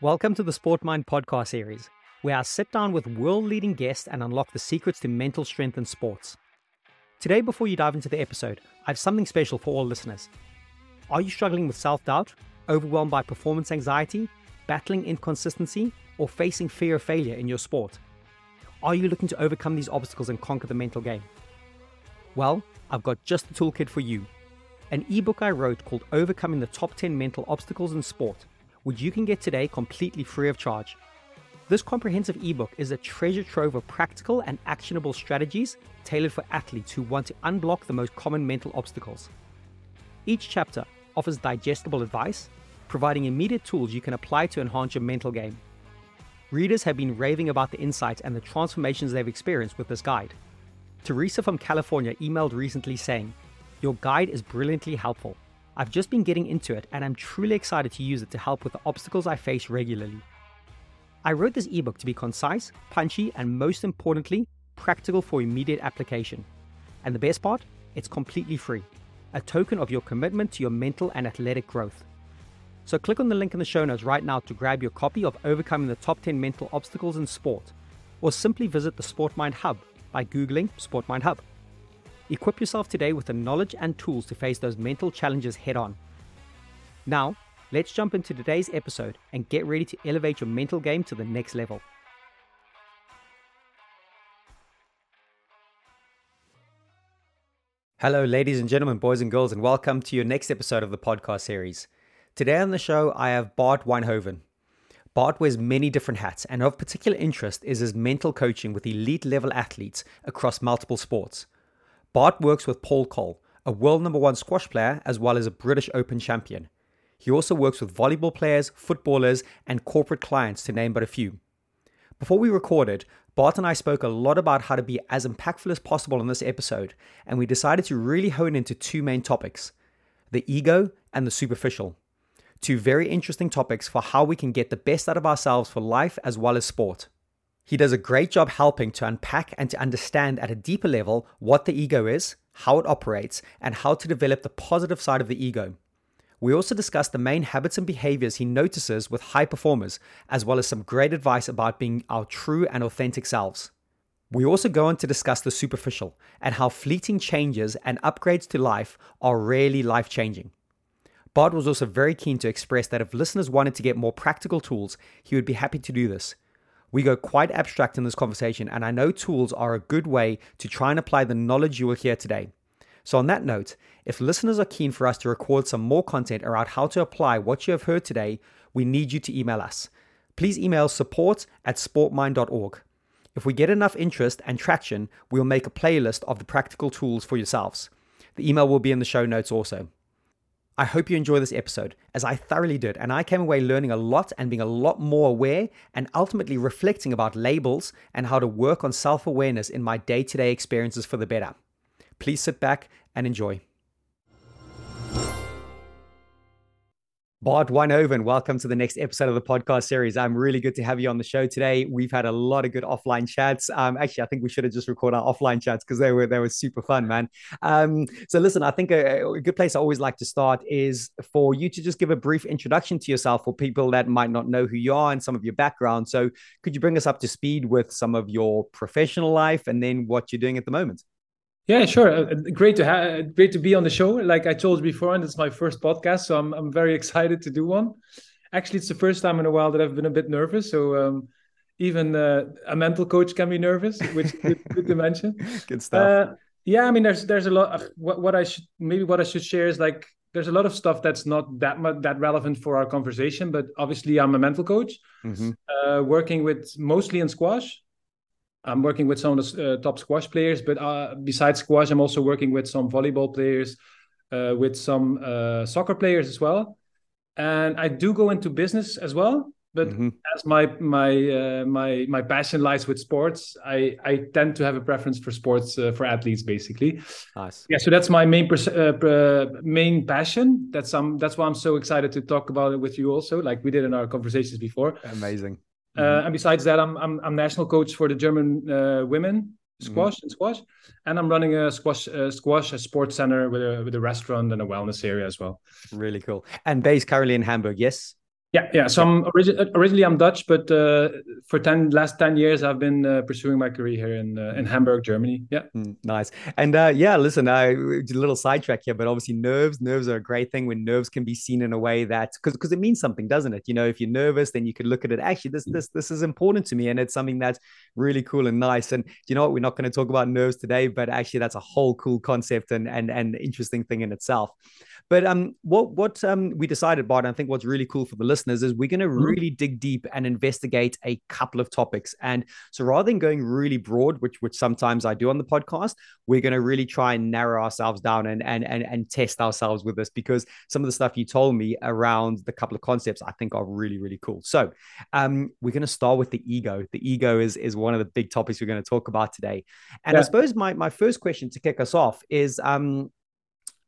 Welcome to the Sport Mind podcast series, where I sit down with world leading guests and unlock the secrets to mental strength in sports. Today, before you dive into the episode, I have something special for all listeners. Are you struggling with self doubt, overwhelmed by performance anxiety, battling inconsistency, or facing fear of failure in your sport? Are you looking to overcome these obstacles and conquer the mental game? Well, I've got just the toolkit for you an ebook I wrote called Overcoming the Top 10 Mental Obstacles in Sport which you can get today completely free of charge. This comprehensive ebook is a treasure trove of practical and actionable strategies tailored for athletes who want to unblock the most common mental obstacles. Each chapter offers digestible advice, providing immediate tools you can apply to enhance your mental game. Readers have been raving about the insights and the transformations they've experienced with this guide. Teresa from California emailed recently saying, Your guide is brilliantly helpful. I've just been getting into it and I'm truly excited to use it to help with the obstacles I face regularly. I wrote this ebook to be concise, punchy, and most importantly, practical for immediate application. And the best part? It's completely free, a token of your commitment to your mental and athletic growth. So click on the link in the show notes right now to grab your copy of Overcoming the Top 10 Mental Obstacles in Sport, or simply visit the SportMind Hub by Googling SportMind Hub. Equip yourself today with the knowledge and tools to face those mental challenges head on. Now, let's jump into today's episode and get ready to elevate your mental game to the next level. Hello, ladies and gentlemen, boys and girls, and welcome to your next episode of the podcast series. Today on the show, I have Bart Wijnhoven. Bart wears many different hats, and of particular interest is his mental coaching with elite level athletes across multiple sports. Bart works with Paul Coll, a world number one squash player as well as a British Open champion. He also works with volleyball players, footballers, and corporate clients, to name but a few. Before we recorded, Bart and I spoke a lot about how to be as impactful as possible in this episode, and we decided to really hone into two main topics the ego and the superficial. Two very interesting topics for how we can get the best out of ourselves for life as well as sport. He does a great job helping to unpack and to understand at a deeper level what the ego is, how it operates, and how to develop the positive side of the ego. We also discuss the main habits and behaviors he notices with high performers, as well as some great advice about being our true and authentic selves. We also go on to discuss the superficial and how fleeting changes and upgrades to life are rarely life changing. Bart was also very keen to express that if listeners wanted to get more practical tools, he would be happy to do this. We go quite abstract in this conversation, and I know tools are a good way to try and apply the knowledge you will hear today. So, on that note, if listeners are keen for us to record some more content around how to apply what you have heard today, we need you to email us. Please email support at sportmind.org. If we get enough interest and traction, we'll make a playlist of the practical tools for yourselves. The email will be in the show notes also. I hope you enjoy this episode, as I thoroughly did, and I came away learning a lot and being a lot more aware and ultimately reflecting about labels and how to work on self awareness in my day to day experiences for the better. Please sit back and enjoy. Bart Wijnhoven, welcome to the next episode of the podcast series. I'm really good to have you on the show today. We've had a lot of good offline chats. Um, actually, I think we should have just recorded our offline chats because they were they were super fun, man. Um, so listen, I think a, a, good place I always like to start is for you to just give a brief introduction to yourself for people that might not know who you are and some of your background. So could you bring us up to speed with some of your professional life and then what you're doing at the moment? Yeah, sure. Uh, great to have, great to be on the show. Like I told you before, and it's my first podcast, so I'm I'm very excited to do one. Actually, it's the first time in a while that I've been a bit nervous. So um, even uh, a mental coach can be nervous, which good, good to mention. Good stuff. Uh, yeah, I mean, there's there's a lot. Of, what what I should maybe what I should share is like there's a lot of stuff that's not that much that relevant for our conversation. But obviously, I'm a mental coach, mm-hmm. uh, working with mostly in squash. I'm working with some of the uh, top squash players, but uh, besides squash, I'm also working with some volleyball players, uh, with some uh, soccer players as well. And I do go into business as well. But mm-hmm. as my my uh, my my passion lies with sports, I I tend to have a preference for sports uh, for athletes, basically. Nice. Yeah, so that's my main pers- main passion. That's um that's why I'm so excited to talk about it with you also, like we did in our conversations before. Amazing. Uh, mm-hmm. and besides that, I'm, I'm, I'm national coach for the German uh, women squash mm-hmm. and squash, and I'm running a squash uh, squash a sports center with a with a restaurant and a wellness area as well. Really cool. And based currently in Hamburg, yes. Yeah, yeah. So I'm origi- originally I'm Dutch, but uh, for ten last ten years I've been uh, pursuing my career here in uh, in Hamburg, Germany. Yeah, mm, nice. And uh, yeah, listen, I a little sidetrack here, but obviously nerves, nerves are a great thing when nerves can be seen in a way that because because it means something, doesn't it? You know, if you're nervous, then you could look at it. Actually, this this this is important to me, and it's something that's really cool and nice. And you know what? We're not going to talk about nerves today, but actually, that's a whole cool concept and and and interesting thing in itself. But um, what what um we decided, Bart, I think what's really cool for the listeners is we're going to mm-hmm. really dig deep and investigate a couple of topics. And so rather than going really broad, which which sometimes I do on the podcast, we're going to really try and narrow ourselves down and and and and test ourselves with this because some of the stuff you told me around the couple of concepts I think are really really cool. So um, we're going to start with the ego. The ego is is one of the big topics we're going to talk about today. And yeah. I suppose my my first question to kick us off is um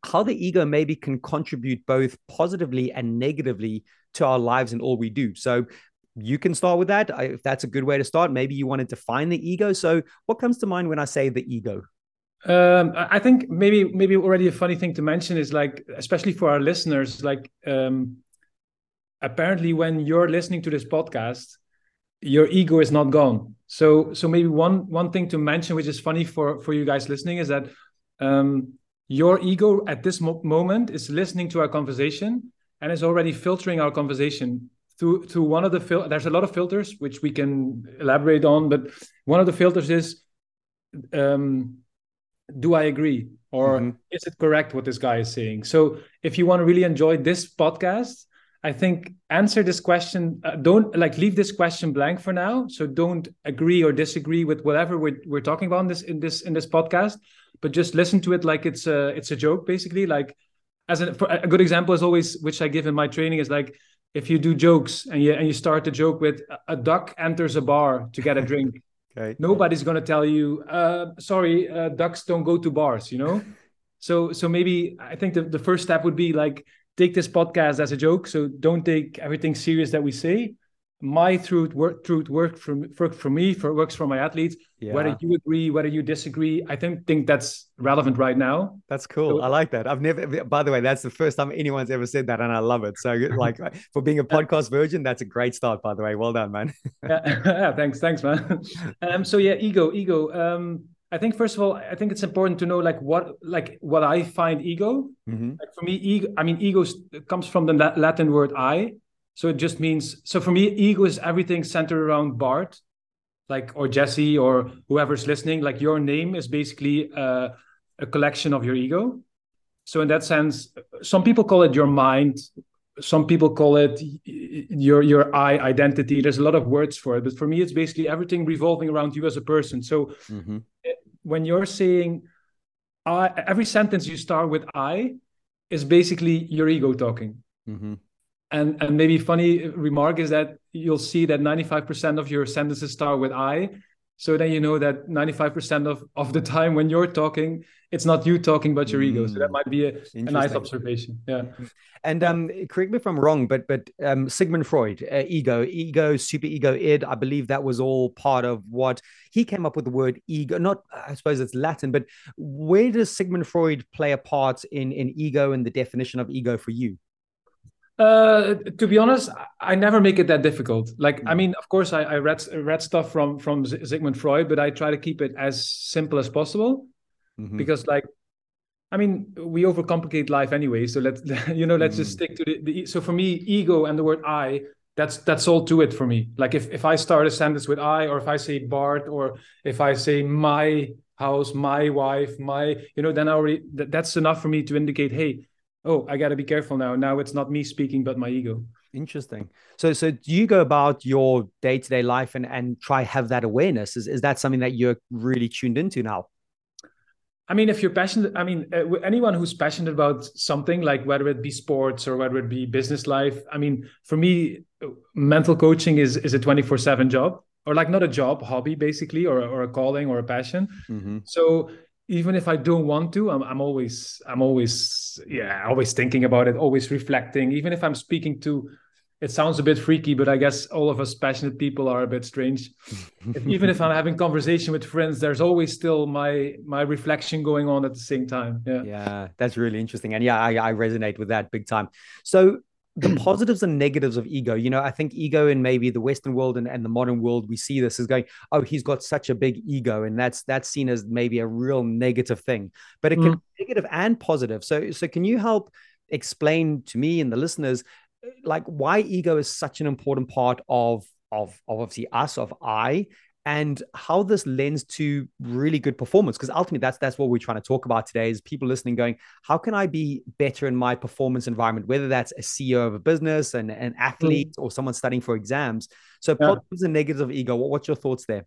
how the ego maybe can contribute both positively and negatively to our lives and all we do. So you can start with that if that's a good way to start. Maybe you want to define the ego. So what comes to mind when I say the ego? Um, I think maybe maybe already a funny thing to mention is like, especially for our listeners, like um, apparently when you're listening to this podcast, your ego is not gone. So so maybe one one thing to mention, which is funny for for you guys listening, is that um, your ego at this mo- moment is listening to our conversation and is already filtering our conversation through through one of the fil- there's a lot of filters which we can elaborate on but one of the filters is um, do i agree? Or mm-hmm. is it correct what this guy is saying? So if you want to really enjoy this podcast i think answer this question uh, don't like leave this question blank for now. So don't agree or disagree with whatever we're, we're talking about in this in this in this podcast but just listen to it like it's a it's a joke basically. Like as a, a good example is always which i give in my training is like if you do jokes and you and you start the joke with a duck enters a bar to get a drink. Okay. nobody's going to tell you uh, sorry uh, ducks don't go to bars you know? So so maybe i think the, the first step would be like take this podcast as a joke. So don't take everything serious that we say my truth work truth work from work for me for works for my athletes. Yeah. whether you agree whether you disagree i don't think that's relevant right now. That's cool. So, i like that. I've never by the way that's the first time anyone's ever said that and i love it. So like for being a podcast virgin that's a great start by the way. Well done man. Yeah, yeah, thanks thanks man. Um so yeah ego ego. Um I think first of all, I think it's important to know like what like what I find ego. Mm-hmm. Like for me, ego. I mean, ego comes from the Latin word "I," So it just means so for me, ego is everything centered around Bart, like or Jesse or whoever's listening. Like your name is basically uh, a collection of your ego. So in that sense, some people call it your mind. Some people call it your your I identity. There's a lot of words for it, but for me, it's basically everything revolving around you as a person. So mm-hmm. when you're saying I, every sentence you start with I is basically your ego talking. Mm-hmm and and maybe funny remark is that you'll see that 95% of your sentences start with i. So then you know that 95% of, of the time when you're talking it's not you talking but your mm. ego. So that mm. might be a, a, nice observation. Yeah. And um correct me if i'm wrong but but um sigmund freud uh, ego ego super ego id i believe that was all part of what he came up with the word ego not i suppose it's latin but where does sigmund freud play a part in in ego and the definition of ego for you uh, to be honest, I never make it that difficult. Like, I mm. mean, of course, I, I read read stuff from from Sigmund Freud, but I try to keep it as simple as possible, mm-hmm. because, like, I mean, we overcomplicate life anyway. So let's you know, let's mm. just stick to the, the. So for me, ego and the word I, that's that's all to it for me. Like, if if I start a sentence with I, or if I say Bart, or if I say my house, my wife, my, you know, then I already that, that's enough for me to indicate, hey oh i got to be careful now. Now it's not me speaking but my ego. Interesting. So so do you go about your day-to-day life and and try have that awareness? Is, is that something that you're really tuned into now? I mean if you're passionate i mean uh, anyone who's passionate about something like whether it be sports or whether it be business life i mean for me mental coaching is is a 24/7 job or like not a job hobby basically or, or a calling or a passion. Mm-hmm. so even if I don't want to, I'm, I'm always, I'm always, yeah, always thinking about it, always reflecting. Even if I'm speaking to, it sounds a bit freaky, but I guess all of us passionate people are a bit strange. if, even if I'm having conversation with friends, there's always still my my reflection going on at the same time. Yeah, yeah, that's really interesting, and yeah, I, I resonate with that big time. So the positives and negatives of ego. You know, I think ego in maybe the Western world and, and the modern world, we see this as going, oh, he's got such a big ego, and that's that's seen as maybe a real negative thing. But it can mm. be negative and positive. So so can you help explain to me and the listeners like why ego is such an important part of of, of obviously us, of I, and how this lends to really good performance because ultimately that's that's what we're trying to talk about today is people listening going how can i be better in my performance environment whether that's a ceo of a business and an athlete mm. or someone studying for exams so yeah. positives and negatives of ego what, what's your thoughts there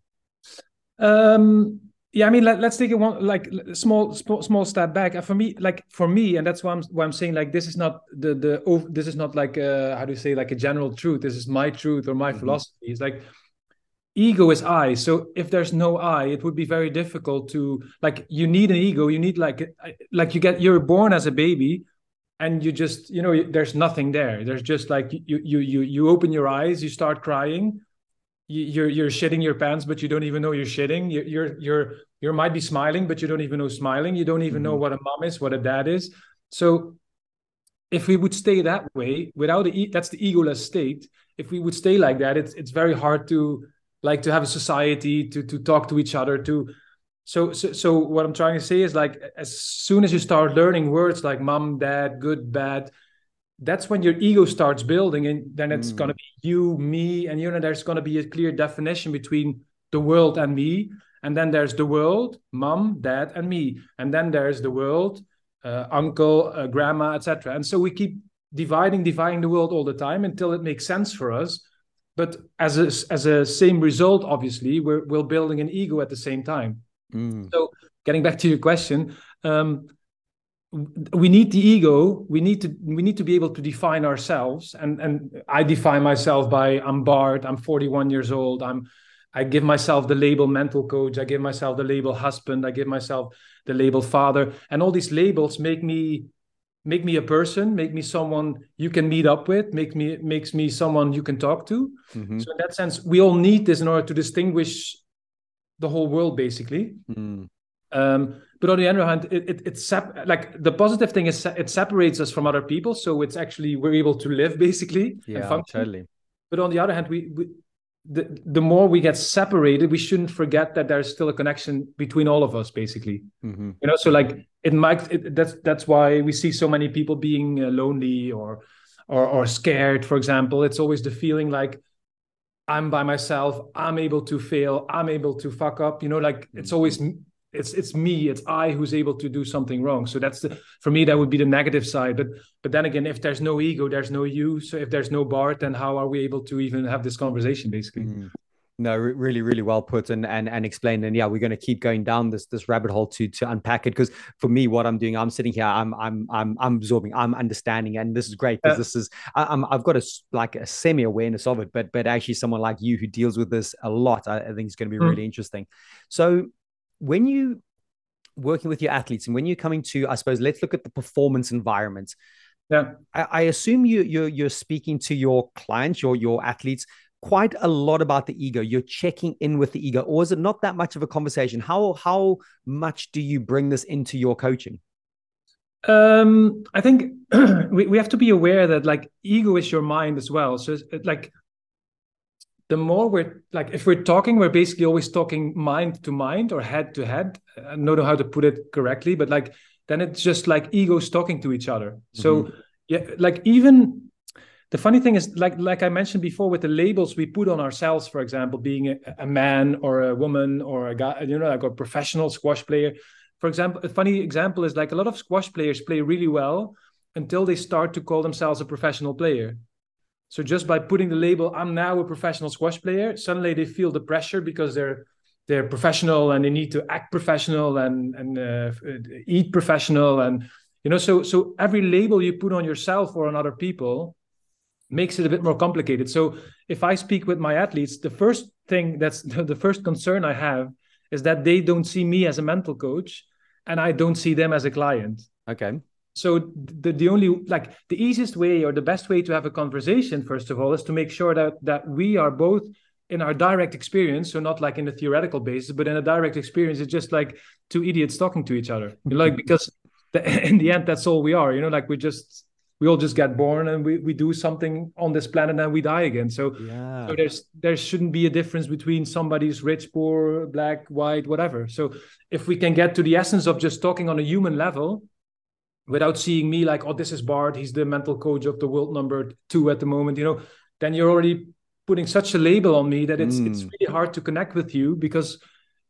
um yeah i mean let, us take it one like small small step back for me like for me and that's why i'm why i'm saying like this is not the the this is not like uh how do you say like a general truth this is my truth or my mm-hmm. philosophy it's like ego is i. So if there's no i it would be very difficult to like you need an ego. You need like like you get you're born as a baby and you just you know there's nothing there. There's just like you you you you open your eyes you start crying. You're you're shitting your pants but you don't even know you're shitting. You're you're you're you might be smiling but you don't even know smiling. You don't even mm-hmm. know what a mom is what a dad is. So if we would stay that way without the that's the egoless state. If we would stay like that it's it's very hard to like to have a society to to talk to each other to so, so so what i'm trying to say is like as soon as you start learning words like mom dad good bad that's when your ego starts building and then it's mm. going to be you me and you know there's going to be a clear definition between the world and me and then there's the world mom dad and me and then there's the world uh, uncle uh, grandma etc and so we keep dividing dividing the world all the time until it makes sense for us but as a as a same result obviously we're we're building an ego at the same time. Mm. so getting back to your question um, we need the ego. We need to we need to be able to define ourselves. And and i define myself by i'm bart i'm 41 years old. I'm i give myself the label mental coach. I give myself the label husband. I give myself the label father. And all these labels make me make me a person make me someone you can meet up with make me makes me someone you can talk to. Mm-hmm. so in that sense we all need this in order to distinguish the whole world basically. Mm. um, but on the other hand it, it, it's sep- like the positive thing is it separates us from other people. So it's actually we're able to live basically yeah totally. But on the other hand we, we the, the more we get separated we shouldn't forget that there's still a connection between all of us basically mm-hmm. you know so like it might it, that's that's why we see so many people being uh, lonely or or or scared for example it's always the feeling like i'm by myself i'm able to fail i'm able to fuck up you know like it's mm-hmm. always it's it's me it's i who's able to do something wrong so that's the for me that would be the negative side but but then again if there's no ego there's no you so if there's no bart then how are we able to even have this conversation basically mm. No, really, really well put and and and explained. And yeah, we're going to keep going down this this rabbit hole to to unpack it. Because for me, what I'm doing, I'm sitting here, I'm I'm I'm I'm absorbing, I'm understanding, and this is great because this is I, I'm I've got a like a semi awareness of it. But but actually, someone like you who deals with this a lot, I, I think is going to be mm. really interesting. So when you working with your athletes and when you're coming to i suppose let's look at the performance environment. Yeah. I, I assume you you're, you're speaking to your clients your your athletes quite a lot about the ego. You're checking in with the ego or is it not that much of a conversation? How how much do you bring this into your coaching? Um i think we, we have to be aware that like ego is your mind as well. So like the more we're like if we're talking we're basically always talking mind to mind or head to head. I don't know how to put it correctly but like then it's just like egos talking to each other. So mm-hmm. yeah like even the funny thing is like like i mentioned before with the labels we put on ourselves for example being a, a man or a woman or a guy you know like a professional squash player. For example a funny example is like a lot of squash players play really well until they start to call themselves a professional player so just by putting the label, I'm now a professional squash player, suddenly they feel the pressure because they're they're professional and they need to act professional and and uh, eat professional and you know so so every label you put on yourself or on other people makes it a bit more complicated. So if I speak with my athletes, the first thing that's the first concern I have is that they don't see me as a mental coach and I don't see them as a client. Okay so the, the only like the easiest way or the best way to have a conversation first of all is to make sure that that we are both in our direct experience so not like in a theoretical basis but in a direct experience it's just like two idiots talking to each other like because the, in the end that's all we are you know like we just we all just get born and we, we do something on this planet and we die again so yeah. so there's there shouldn't be a difference between somebody's rich poor black white whatever so if we can get to the essence of just talking on a human level without seeing me like oh this is bart he's the mental coach of the world number two at the moment you know then you're already putting such a label on me that it's mm. it's really hard to connect with you because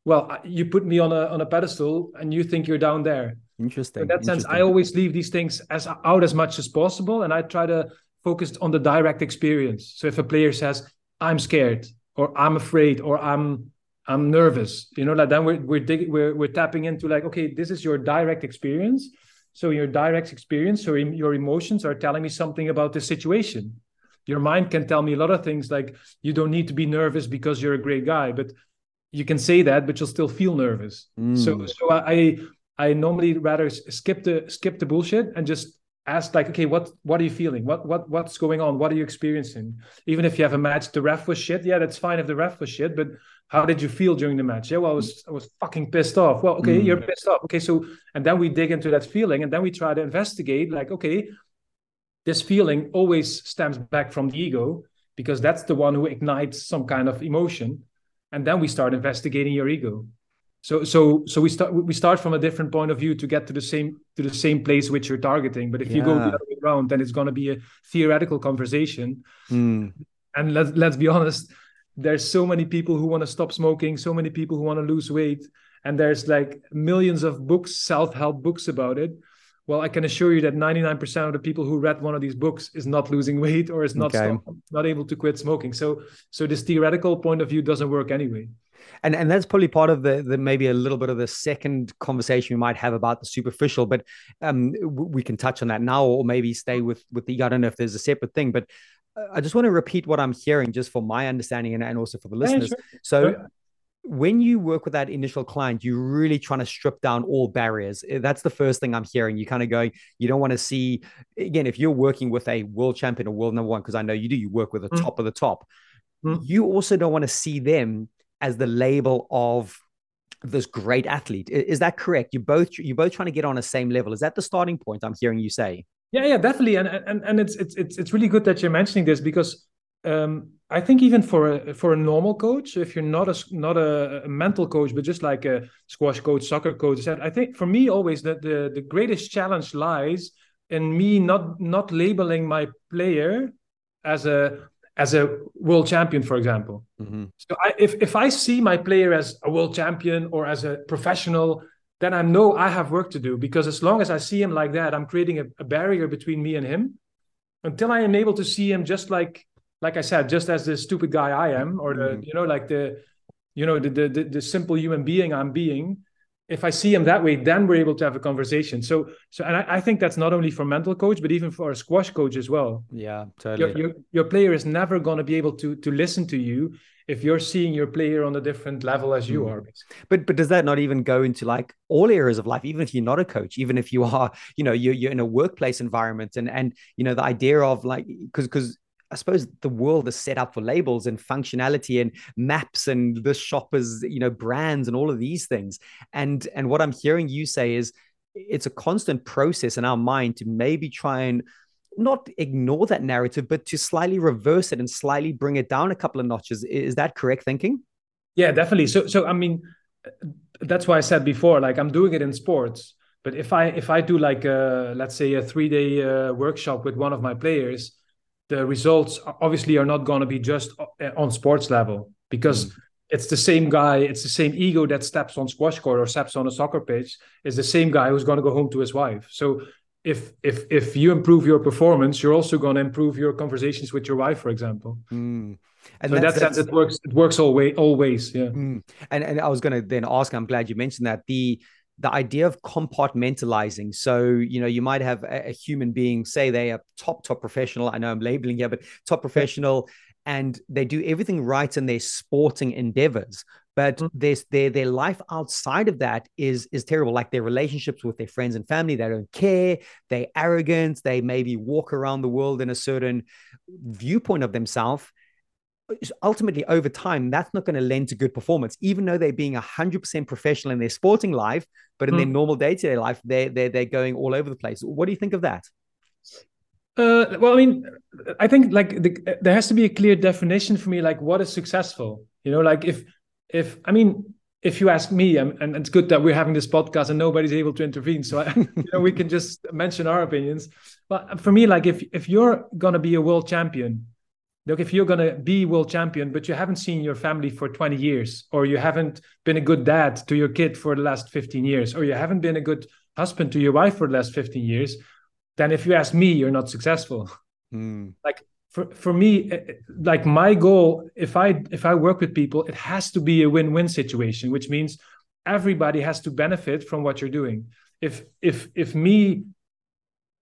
well you put me on a on a pedestal and you think you're down there. Interesting in that sense i always leave these things as out as much as possible and i try to focus on the direct experience. So if a player says i'm scared or i'm afraid or i'm i'm nervous you know like then we're we're, digging, we're we're tapping into like okay this is your direct experience so your direct experience or your emotions are telling me something about the situation your mind can tell me a lot of things like you don't need to be nervous because you're a great guy but you can say that but you'll still feel nervous mm. so so i i normally rather skip the skip the bullshit and just ask like okay what what are you feeling? What what what's going on? What are you experiencing? Even if you have a match the ref was shit yeah that's fine if the ref was shit but how did you feel during the match? Yeah well i was i was fucking pissed off. Well okay mm. you're pissed off. Okay so and then we dig into that feeling and then we try to investigate like okay this feeling always stems back from the ego because that's the one who ignites some kind of emotion and then we start investigating your ego so so so we start we start from a different point of view to get to the same to the same place which you're targeting but if yeah. you go the other way around then it's going to be a theoretical conversation mm. and let's let's be honest there's so many people who want to stop smoking so many people who want to lose weight and there's like millions of books self-help books about it well i can assure you that 99% of the people who read one of these books is not losing weight or is not okay. stop, not able to quit smoking so so this theoretical point of view doesn't work anyway and and that's probably part of the, the maybe a little bit of the second conversation we might have about the superficial but um we can touch on that now or maybe stay with with the i don't know if there's a separate thing but uh, i just want to repeat what i'm hearing just for my understanding and, and also for the listeners yeah, sure. so sure when you work with that initial client, you're really trying to strip down all barriers. Eh, that's the first thing I'm hearing. You kind of going, you don't want to see, again, if you're working with a world champion or world number one, because I know you do, you work with the mm. top of the top. Mm. You also don't want to see them as the label of this great athlete. Is that correct? You both you're both trying to get on the same level. Is that the starting point? I'm hearing you say. Yeah, yeah, definitely. And and and it's it's it's it's really good that you're mentioning this because um, I think even for a for a normal coach, if you're not a not a, a, mental coach, but just like a squash coach, soccer coach, said, I think for me always that the the greatest challenge lies in me not not labeling my player as a as a world champion, for example. Mm-hmm. So I, if if I see my player as a world champion or as a professional, then I know I have work to do because as long as I see him like that, I'm creating a, a barrier between me and him. Until I am able to see him just like like I said, just as the stupid guy I am, or the mm-hmm. you know like the you know the, the the simple human being I'm being. If I see him that way, then we're able to have a conversation. So so and I, I think that's not only for mental coach, but even for a squash coach as well. Yeah, totally. Your, your, your player is never going to be able to to listen to you if you're seeing your player on a different level as you mm. are basically. but but does that not even go into like all areas of life even if you're not a coach even if you are you know you're, you're in a workplace environment and and you know the idea of like because because I suppose the world is set up for labels and functionality and maps and the shoppers, you know, brands and all of these things. And and what I'm hearing you say is it's a constant process in our mind to maybe try and not ignore that narrative, but to slightly reverse it and slightly bring it down a couple of notches. Is that correct thinking? Yeah, definitely. So so I mean that's why I said before, like I'm doing it in sports. But if I if I do like a, let's say a three day uh, workshop with one of my players, the results obviously are not going to be just uh, on sports level because mm. it's the same guy, it's the same ego that steps on squash court or steps on a soccer pitch is the same guy who's going to go home to his wife. So if if if you improve your performance, you're also going to improve your conversations with your wife, for example. Mm. And so in that sense, it works. It works always. Always, yeah. Mm. And and I was going to then ask. I'm glad you mentioned that the the idea of compartmentalizing. So, you know, you might have a, a, human being, say they are top, top professional. I know I'm labeling here, but top professional, and they do everything right in their sporting endeavors. But mm-hmm. there's their their life outside of that is is terrible. Like their relationships with their friends and family, they don't care. They're arrogant. They maybe walk around the world in a certain viewpoint of themselves ultimately over time that's not going to lend to good performance even though they're being 100% professional in their sporting life but in mm. their normal day-to-day life they're, they're they're going all over the place what do you think of that Uh, well, I mean, I think like the, there has to be a clear definition for me, like what is successful. You know, like if if I mean, if you ask me, and, and it's good that we're having this podcast and nobody's able to intervene, so I, you know we can just mention our opinions. But for me, like if if you're gonna be a world champion, look, if you're gonna be world champion, but you haven't seen your family for 20 years, or you haven't been a good dad to your kid for the last 15 years, or you haven't been a good husband to your wife for the last 15 years, then if you ask me, you're not successful. Mm. Like for, for me, eh, eh, like my goal, if I if I work with people, it has to be a win-win situation, which means everybody has to benefit from what you're doing. If if if me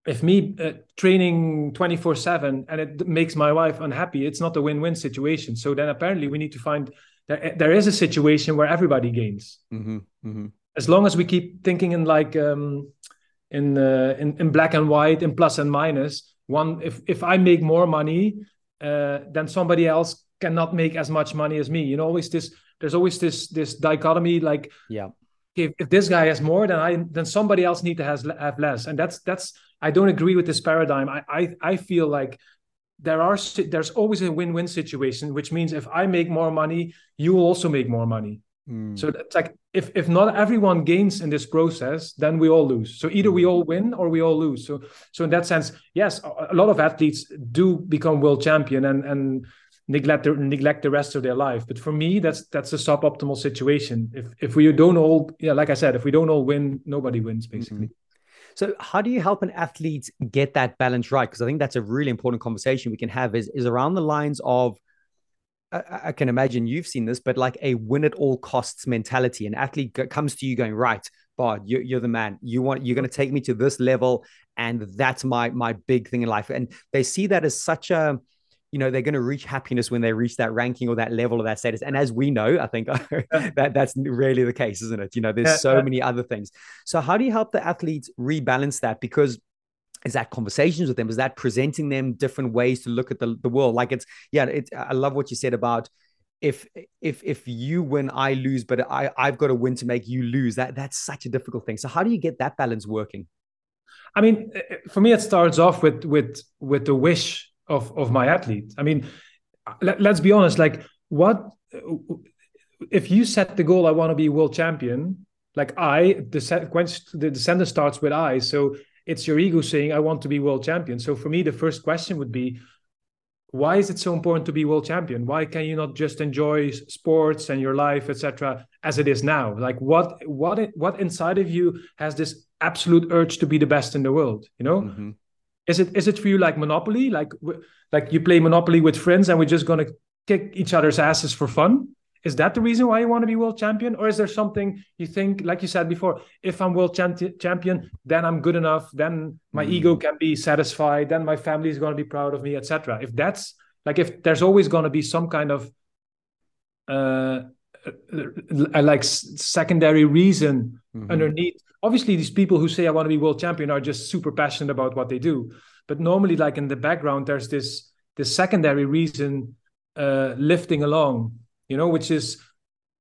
if me uh, training 24 7 and it makes my wife unhappy it's not a win-win situation. So then apparently we need to find that there is a situation where everybody gains. Mm-hmm, mm-hmm. as long as we keep thinking in like um, in, uh, in in black and white in plus and minus one if if i make more money uh, then somebody else cannot make as much money as me. You know always this there's always this this dichotomy like yeah if, if this guy has more then i then somebody else need to has have less. And that's that's i don't agree with this paradigm. I i, I feel like there are there's always a win-win situation which means if i make more money you will also make more money. Mm. so it's like if if not everyone gains in this process then we all lose. So either we hmm. all win or we all lose. So so in that sense yes a lot of athletes do become world champion and and neglect the, neglect the rest of their life. But for me, that's that's a suboptimal situation. If if we don't all, yeah, like I said, if we don't all win, nobody wins basically. Mm-hmm. So how do you help an athlete get that balance right? Because I think that's a really important conversation we can have. Is is around the lines of I, I can imagine you've seen this, but like a win at all costs mentality. An athlete comes to you going, right, Bart, you're, you're the man. You want you're going to take me to this level, and that's my my big thing in life. And they see that as such a you know they're going to reach happiness when they reach that ranking or that level of that status. And as we know i think that that's really the case isn't it? You know there's so many other things. So how do you help the athletes rebalance that? Because is that conversations with them is that presenting them different ways to look at the, the world. Like it's yeah it, i love what you said about if if if you win i lose but i i've got to win to make you lose. That that's such a difficult thing. So how do you get that balance working? I mean eh, eh, for me it starts off with with with the wish of of my athlete. I mean, let, let's be honest. Like, what if you set the goal? I want to be world champion. Like I, the sequence, the, sentence starts with I. So it's your ego saying, "I want to be world champion." So for me, the first question would be, why is it so important to be world champion why can you not just enjoy sports and your life etc as it is now like what what what inside of you has this absolute urge to be the best in the world you know mm-hmm. Is it is it for you like Monopoly, like like you play Monopoly with friends and we're just gonna kick each other's asses for fun? Is that the reason why you want to be world champion, or is there something you think, like you said before, if I'm world champion, then I'm good enough, then my mm. ego can be satisfied, then my family is going to be proud of me, etc. If that's like if there's always going to be some kind of uh, uh like secondary reason mm-hmm. underneath obviously these people who say i want to be world champion are just super passionate about what they do. But normally like in the background there's this this secondary reason uh lifting along you know which is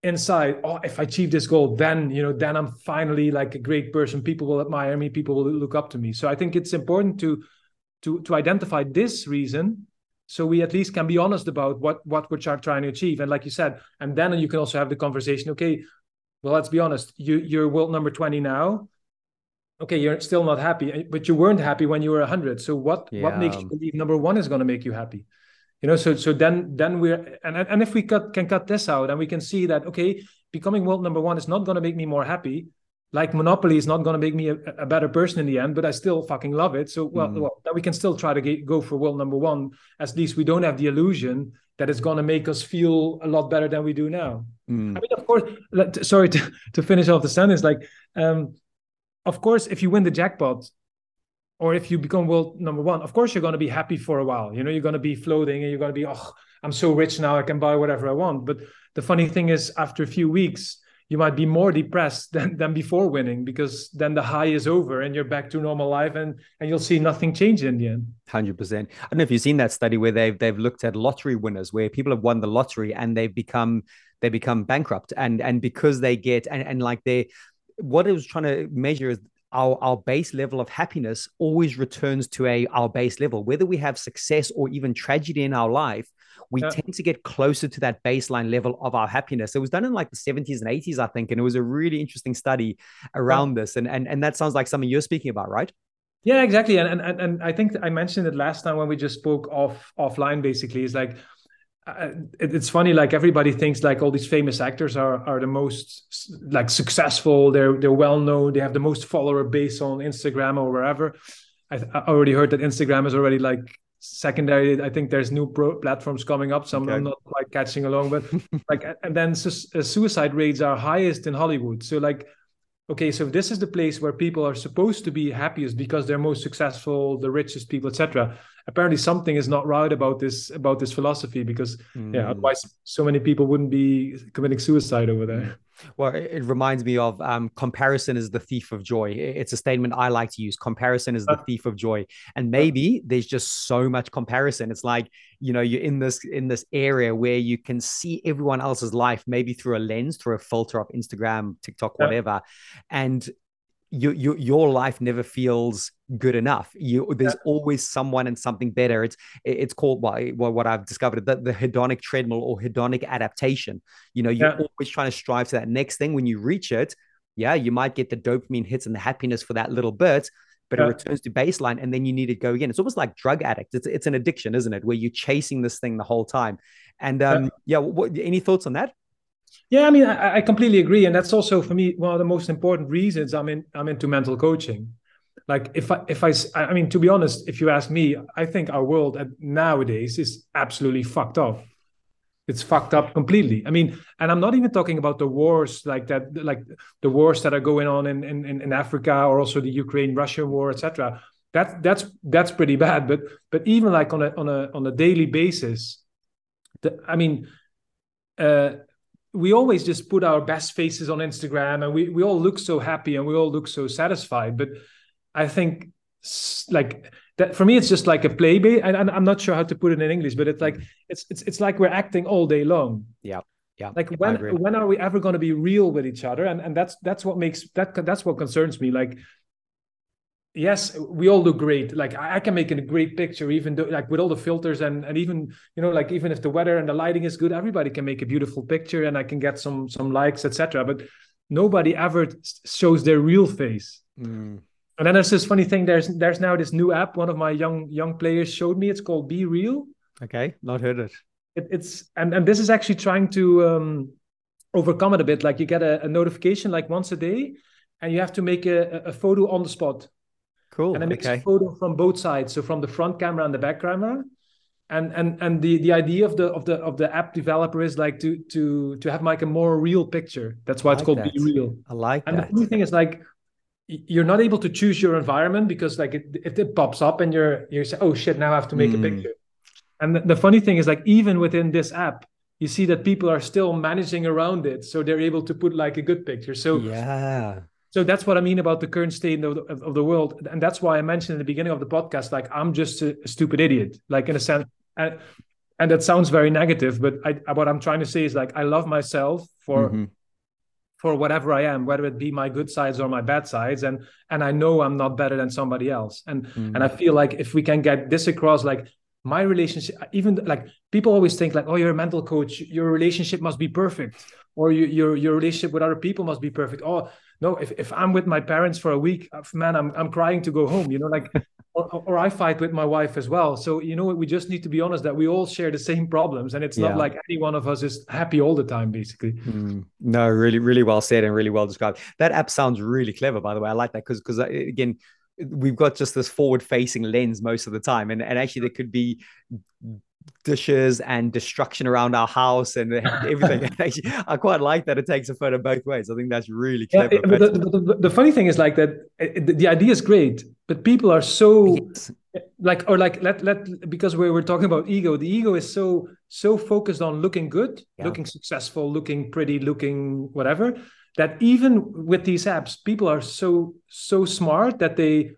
inside oh if i achieve this goal then you know then i'm finally like a great person. People will admire me. People will look up to me. So i think it's important to to to identify this reason so we at least can be honest about what what we're trying to achieve. And like you said and then you can also have the conversation okay well, let's be honest. You you're world number twenty now. Okay, you're still not happy, but you weren't happy when you were hundred. So what yeah. what makes you believe number one is going to make you happy? You know, so so then then we're and and if we cut can cut this out and we can see that okay, becoming world number one is not going to make me more happy. Like Monopoly is not going to make me a, a, better person in the end, but I still fucking love it. So well, mm. well, we can still try to get, go for world number one. At least we don't have the illusion that it's going to make us feel a lot better than we do now. Mm. I mean, of course, sorry to, to finish off the sentence, like, um, of course, if you win the jackpot or if you become world number one, of course, you're going to be happy for a while. You know, you're going to be floating and you're going to be, oh, I'm so rich now, I can buy whatever I want. But the funny thing is, after a few weeks, you might be more depressed than, than before winning because then the high is over and you're back to normal life and and you'll see nothing change in the end. Hundred percent. I don't know if you've seen that study where they've they've looked at lottery winners where people have won the lottery and they've become they become bankrupt and and because they get and, and like they what it was trying to measure is our, our base level of happiness always returns to a our base level whether we have success or even tragedy in our life we yeah. tend to get closer to that baseline level of our happiness. It was done in like the 70s and 80s, I think, and it was a really interesting study around yeah. this. And, and and that sounds like something you're speaking about, right? Yeah, exactly. And and and I think I mentioned it last time when we just spoke off offline. Basically, is like uh, it's funny. Like everybody thinks like all these famous actors are are the most like successful. They're they're well known. They have the most follower base on Instagram or wherever. I, I already heard that Instagram is already like secondary i think there's new pro platforms coming up so okay. i'm not quite catching along but like and then su- uh, suicide rates are highest in hollywood so like okay so this is the place where people are supposed to be happiest because they're most successful the richest people etc apparently something is not right about this about this philosophy because mm. yeah otherwise so many people wouldn't be committing suicide over there well, it reminds me of um, comparison is the thief of joy. It's a statement I like to use. Comparison is the uh, thief of joy, and maybe there's just so much comparison. It's like you know you're in this in this area where you can see everyone else's life, maybe through a lens, through a filter of Instagram, TikTok, whatever, and you, you, your life never feels good enough. You, there's yeah. always someone and something better. It's it's called what, what I've discovered the, the hedonic treadmill or hedonic adaptation. You know, you're yeah. always trying to strive to that next thing. When you reach it, yeah, you might get the dopamine hits and the happiness for that little bit, but yeah. it returns to baseline, and then you need to go again. It's almost like drug addict. It's it's an addiction, isn't it? Where you're chasing this thing the whole time. And um, yeah, what, any thoughts on that? Yeah, I mean, I, I, completely agree, and that's also for me one of the most important reasons I'm in. I'm into mental coaching. Like, if I, if I, I mean, to be honest, if you ask me, I think our world nowadays is absolutely fucked up. It's fucked up completely. I mean, and I'm not even talking about the wars like that, like the wars that are going on in in, in Africa or also the Ukraine Russia war, etc. That that's that's pretty bad. But but even like on a on a on a daily basis, the, I mean. Uh, we always just put our best faces on Instagram and we, we all look so happy and we all look so satisfied. But I think like that for me, it's just like a play bait. And I'm not sure how to put it in English, but it's like, it's, it's, it's like we're acting all day long. Yeah. Yeah. Like when, when are we ever going to be real with each other? And, and that's, that's what makes that, that's what concerns me. Like, yes we all look great. Like i can make a great picture even though like with all the filters and and even you know like even if the weather and the lighting is good everybody can make a beautiful picture and i can get some some likes etc but nobody ever shows their real face. Mm. and then there's this funny thing there's there's now this new app one of my young young players showed me it's called BeReal. Okay not heard it, it it's and and this is actually trying to um overcome it a bit like you get a, a notification like once a day and you have to make a, a photo on the spot Cool. And it makes okay. a photo from both sides, so from the front camera and the back camera. And and and the the idea of the of the of the app developer is like to to to have like a more real picture. That's why it's called that. BeReal. I like and that. And the funny thing is like you're not able to choose your environment because like it, if it pops up and you're you're saying, oh shit, now I have to make mm. a hmm. picture. And the, the funny thing is like even within this app, you see that people are still managing around it, so they're able to put like a good picture. So yeah, so that's what I mean about the current state of the, of the world, and that's why I mentioned in the beginning of the podcast, like I'm just a, stupid idiot, like in a sense, and, and that sounds very negative, but I, what I'm trying to say is like I love myself for mm-hmm. for whatever I am, whether it be my good sides or my bad sides, and and I know I'm not better than somebody else, and mm-hmm. and I feel like if we can get this across, like my relationship, even like people always think like, oh, you're a mental coach, your relationship must be perfect, or you, your your relationship with other people must be perfect. Oh no if, if i'm with my parents for a week uh, man i'm, I'm crying to go home you know like or, or i fight with my wife as well. So you know we just need to be honest that we all share the same problems and it's yeah. not like any one of us is happy all the time basically. Mm, no really really well said and really well described. That app sounds really clever by the way. I like that because because uh, again we've got just this forward facing lens most of the time and, and actually there could be dishes and destruction around our house and everything. I quite like that it takes a photo both ways. I think that's really clever. Yeah, the, the, the, funny thing is like that eh, eh, the idea is great, but people are so yes. Eh, like or like let let because we were talking about ego. The ego is so so focused on looking good, yeah. looking successful, looking pretty, looking whatever. That even with these apps, people are so so smart that they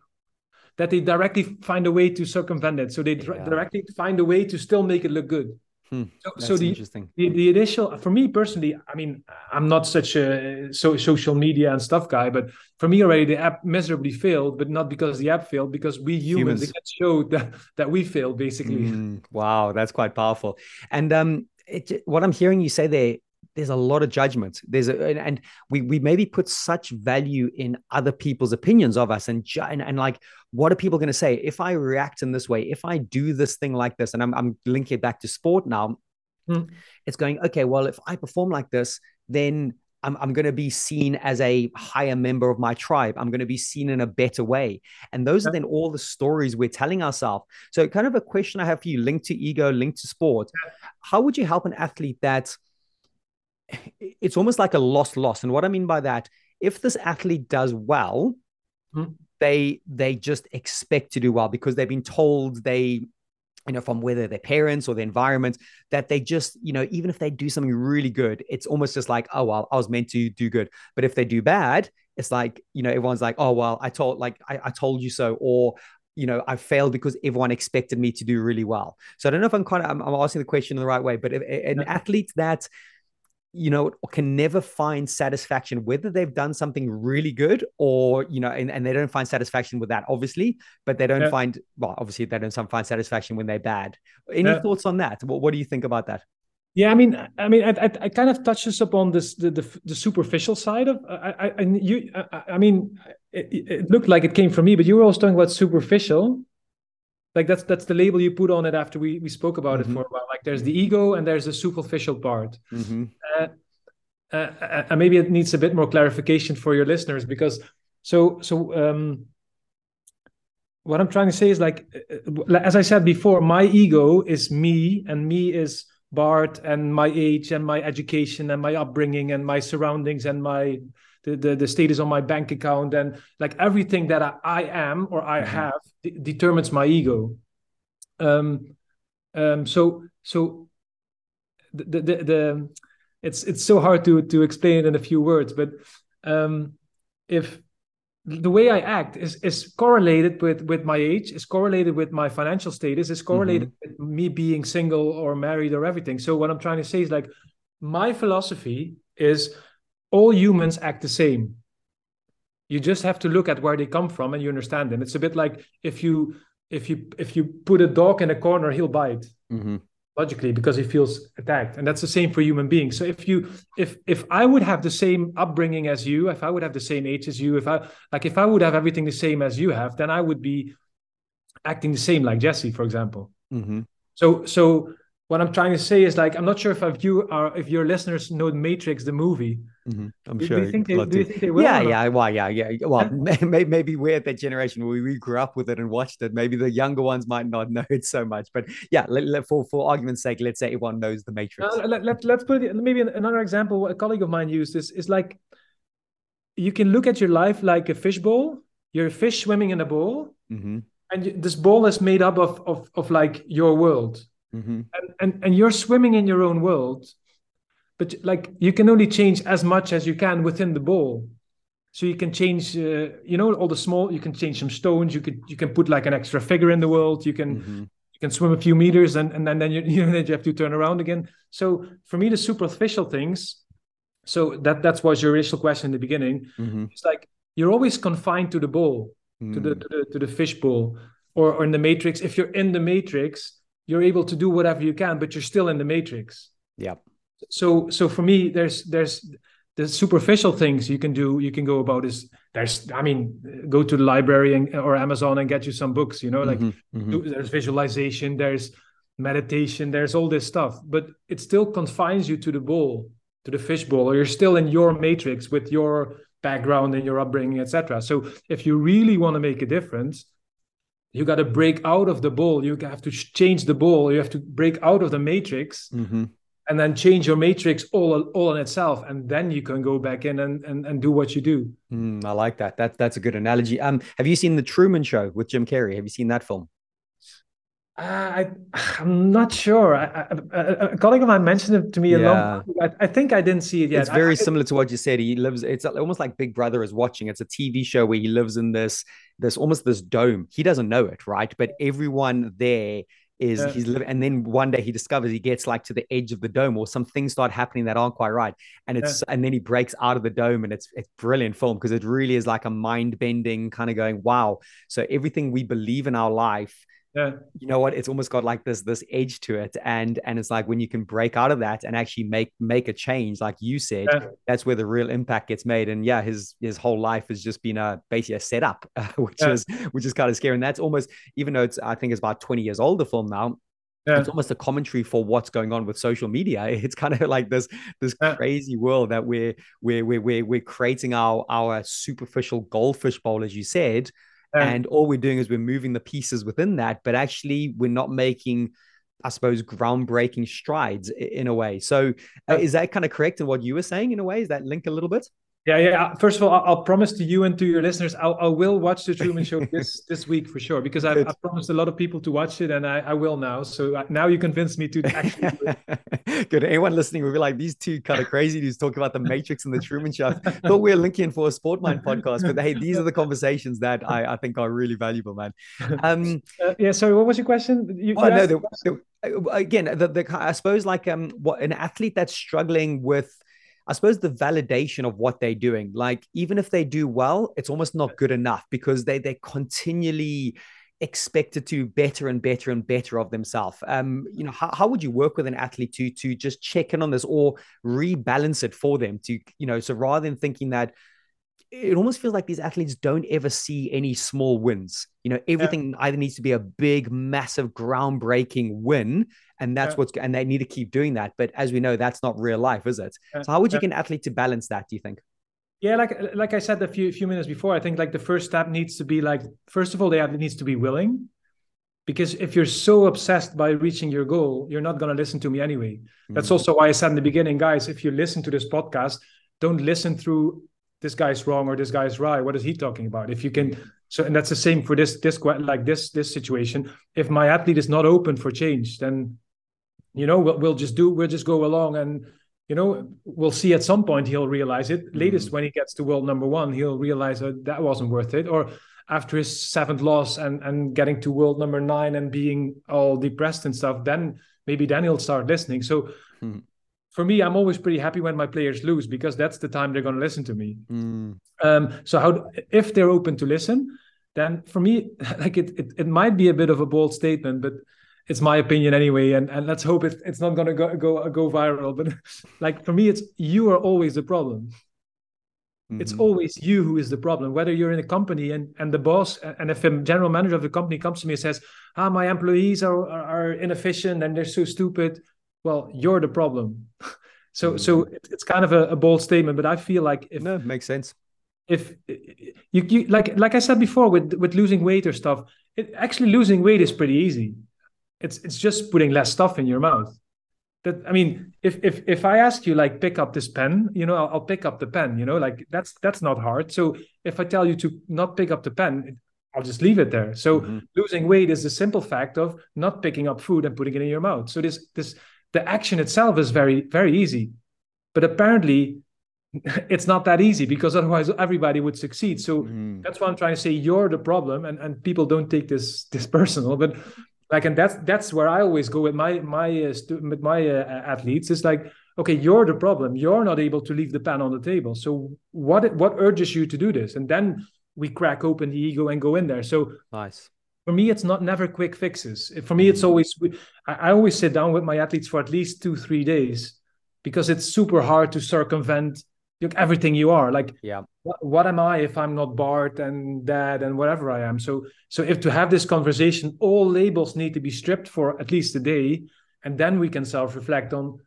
that they directly find a way to circumvent it. So they yeah. directly find a way to still make it look good. Hmm, so, so the, interesting. The, the initial for me personally, I mean, I'm not such a so, social media and stuff guy, but for me already the app miserably failed, but not because the app failed, because we humans, humans. showed that that we failed basically. Mm, wow, that's quite powerful. And um, it, what I'm hearing you say there there's a lot of judgment there's a, and we we maybe put such value in other people's opinions of us and and, and like what are people going to say if i react in this way if i do this thing like this and i'm, I'm linking it back to sport now hmm. it's going okay well if i perform like this then I'm, I'm going to be seen as a higher member of my tribe. I'm going to be seen in a better way. And those are then all the stories we're telling ourselves. So, kind of a question I have for you linked to ego, linked to sport. How would you help an athlete that it's almost like a lost loss. And what I mean by that, if this athlete does well, mm-hmm. they they just expect to do well because they've been told they you know, from whether their parents or the environment, that they just, you know, even if they do something really good, it's almost just like, oh, well, I was meant to do good. But if they do bad, it's like, you know, everyone's like, oh, well, I told, like, I, I told you so. Or, you know, I failed because everyone expected me to do really well. So I don't know if I'm kind of, I'm, I'm asking the question in the right way, but if, an athlete that you know, can never find satisfaction, whether they've done something really good or, you know, and, and they don't find satisfaction with that, obviously, but they don't yeah. find, well, obviously, they don't find satisfaction when they're bad. Any yeah. thoughts on that? What, what do you think about that? Yeah, I mean, I mean, I, I, I kind of touches upon this the, the, the superficial side of I, I and you I, I mean, it, it, looked like it came from me, but you were also talking about superficial, like that's that's the label you put on it after we we spoke about mm-hmm. it for a while like there's the ego and there's the superficial part mm-hmm. uh, uh, uh, and maybe it needs a bit more clarification for your listeners because so so um what i'm trying to say is like uh, as i said before my ego is me and me is bart and my age and my education and my upbringing and my surroundings and my the, the, the status on my bank account and like everything that I, I am or I mm-hmm. have determines my ego. Um, um, so so the, the, the, the it's it's so hard to to explain it in a few words, but um, if the way I act is is correlated with with my age, is correlated with my financial status, is correlated mm-hmm. with me being single or married or everything. So what I'm trying to say is like my philosophy is all humans act the same. You just have to look at where they come from and you understand them. It's a bit like if you if you if you put a dog in a corner, he'll bite. Mm-hmm. Logically, because he feels attacked, and that's the same for human beings. So if you, if if I would have the same upbringing as you, if I would have the same age as you, if I like, if I would have everything the same as you have, then I would be acting the same like Jesse, for example. Mm-hmm. So so what I'm trying to say is like I'm not sure if you are if your listeners know the Matrix the movie. Mm-hmm. I'm do, sure. Do you, think they, do you think they will? Yeah, yeah, well, yeah, yeah. Well, maybe, maybe we're at that generation where we grew up with it and watched it. Maybe the younger ones might not know it so much, but yeah, let, let, for for argument's sake, let's say everyone knows the Matrix. Uh, let, let, let's put it maybe another example. What a colleague of mine used this is like you can look at your life like a fishbowl. You're a fish swimming in a bowl, mm-hmm. and this bowl is made up of of of like your world mm-hmm. and, and and you're swimming in your own world but like you can only change as much as you can within the bowl so you can change uh, you know all the small you can change some stones you could you can put like an extra figure in the world you can mm-hmm. you can swim a few meters and and, then you, you, know, you have to turn around again so for me the superficial things so that that was your initial question in the beginning mm-hmm. it's like you're always confined to the bowl mm. to the to the to the fish bowl or, or in the matrix if you're in the matrix you're able to do whatever you can but you're still in the matrix. Yeah so so for me there's there's the superficial things you can do you can go about is there's i mean go to the library and, or amazon and get you some books you know like mm-hmm, mm-hmm. there's visualization there's meditation there's all this stuff but it still confines you to the bowl to the fish bowl or you're still in your matrix with your background and your upbringing etc so if you really want to make a difference you got to break out of the ball. You have to change the ball. You have to break out of the matrix mm-hmm. and then change your matrix all all on itself and then you can go back in and and, and do what you do. Mm, i like that. That's that's a good analogy. Um have you seen the truman show with jim carrey? Have you seen that film Uh, I, I'm not sure. I, I, a colleague of mine mentioned it to me a yeah. long. I, I think I didn't see it yet. It's very similar to what you said. He lives. It's almost like Big Brother is watching. It's a TV show where he lives in this, this almost this dome. He doesn't know it, right? But everyone there is yeah. he's living and then one day he discovers he gets like to the edge of the dome or some things start happening that aren't quite right and it's yeah. and then he breaks out of the dome and it's it's brilliant film because it really is like a mind bending kind of going wow so everything we believe in our life yeah you know what it's almost got like this this edge to it and and it's like when you can break out of that and actually make make a change like you said yeah. that's where the real impact gets made and yeah his his whole life has just been a basically a setup uh, which yeah. is which is kind of scary and that's almost even though it's i think it's about 20 years old the film now yeah. it's almost a commentary for what's going on with social media it's kind of like this this yeah. crazy world that we're we're we're we're, we're creating our our superficial goldfish bowl as you said and all we're doing is we're moving the pieces within that but actually we're not making i suppose groundbreaking strides in a way. So uh, is that kind of correct in what you were saying in a way? Is that link a little bit yeah, yeah. First of all, I'll promise to you and to your listeners, I'll, I will watch the Truman Show this this week for sure because I've, I've, promised a lot of people to watch it, and I, I will now. So uh, now you convinced me to actually. Good. Anyone listening will be like, these two kind of crazy dudes talking about the Matrix and the Truman Show. Thought we were linking for a Sport Mind podcast, but hey, these are the conversations that I, I think are really valuable, man. Um, uh, yeah. Sorry, what was your question? You, oh, no, the, the, uh, again, the, the I suppose like um, what an athlete that's struggling with I suppose the validation of what they're doing. Like even if they do well, it's almost not good enough because they they continually expected to better and better and better of themselves. Um, you know, how, how would you work with an athlete to to just check in on this or rebalance it for them to, you know, so rather than thinking that it almost feels like these athletes don't ever see any small wins. You know, everything yeah. either needs to be a big, massive, groundbreaking win, and that's yeah. what's and they need to keep doing that. But as we know, that's not real life, is it? Yeah. So how would you get an athlete to balance that? Do you think? Yeah, like like I said a few few minutes before, I think like the first step needs to be like first of all, the athlete needs to be willing, because if you're so obsessed by reaching your goal, you're not going to listen to me anyway. Mm-hmm. That's also why I said in the beginning, guys, if you listen to this podcast, don't listen through this guy's wrong or this guy's right what is he talking about? If you can so and that's the same for this this like this this situation. If my athlete is not open for change then you know we'll, we'll just do we'll just go along and you know we'll see at some point he'll realize it. Mm-hmm. latest when he gets to world number one he'll realize that that wasn't worth it. Or after his seventh loss and and getting to world number nine and being all depressed and stuff then maybe then he'll start listening. So mm-hmm for me, I'm always pretty happy when my players lose because that's the time they're going to listen to me. Mm. Um, so how if they're open to listen, then for me, like it, it, it might be a bit of a bold statement, but it's my opinion anyway, and and let's hope it, it's not going to go go go viral. But like for me, it's you are always the problem. Mm-hmm. It's always you who is the problem. Whether you're in a company and and the boss, and if a general manager of the company comes to me and says, "Ah, my employees are are, are inefficient and they're so stupid," well you're the problem so mm. so it's kind of a, a, bold statement but i feel like if no makes sense if you, you like like i said before with with losing weight or stuff it, actually losing weight is pretty easy it's it's just putting less stuff in your mouth that i mean if if if i ask you like pick up this pen you know i'll, I'll pick up the pen you know like that's that's not hard so if i tell you to not pick up the pen I'll just leave it there. So mm-hmm. losing weight is the simple fact of not picking up food and putting it in your mouth. So this this the action itself is very very easy but apparently it's not that easy because otherwise everybody would succeed. So mm. that's why i'm trying to say you're the problem and, and people don't take this this personal but like and that's that's where i always go with my my uh, stu- with my uh, athletes. It's like okay you're the problem. You're not able to leave the pen on the table. So what what urges you to do this? And then we crack open the ego and go in there. So nice for me it's not never quick fixes. For me it's mm-hmm. always i always sit down with my athletes for at least two three days because it's super hard to circumvent everything you are. Like yeah. what, what, am i if i'm not bart and dad and whatever i am? So so if to have this conversation all labels need to be stripped for at least a day and then we can self-reflect on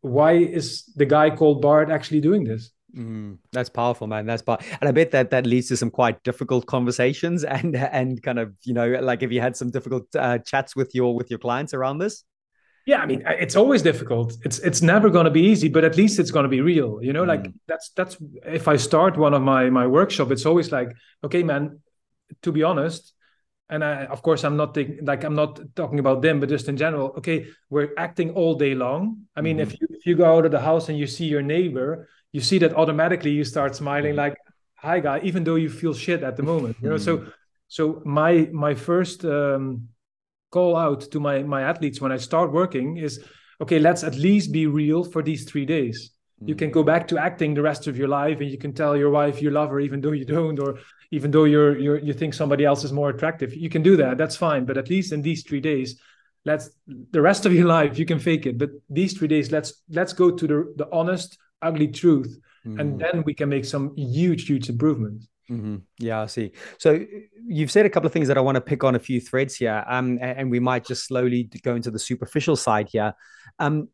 why is the guy called bart actually doing this Mm, that's powerful, man. That's powerful. And I bet that that leads to some quite difficult conversations and and kind of you know like if you had some difficult uh, chats with your with your clients around this. Yeah, I mean it's always difficult. It's it's never going to be easy, but at least it's going to be real. You know, mm. like that's that's if I start one of my my workshop, it's always like, okay, man. To be honest, and I, of course i'm not thinking, like i'm not talking about them but just in general okay we're acting all day long i mean mm-hmm. if you if you go out of the house and you see your neighbor you see that automatically you start smiling mm-hmm. like hi guy even though you feel shit at the moment you know so mm-hmm. so my my first um call out to my my athletes when I start working is okay, let's at least be real for these three days. You can go back to acting the rest of your life, and you can tell your wife you love her even though you don't, or even though you're, you're you think somebody else is more attractive. You can do that. That's fine. But at least in these three days, let's the rest of your life you can fake it. But these three days, let's let's go to the the honest, ugly truth, mm. and then we can make some huge, huge improvements. Mm-hmm. Yeah, I see. So you've said a couple of things that I want to pick on a few threads here, um, and we might just slowly go into the superficial side here. Um,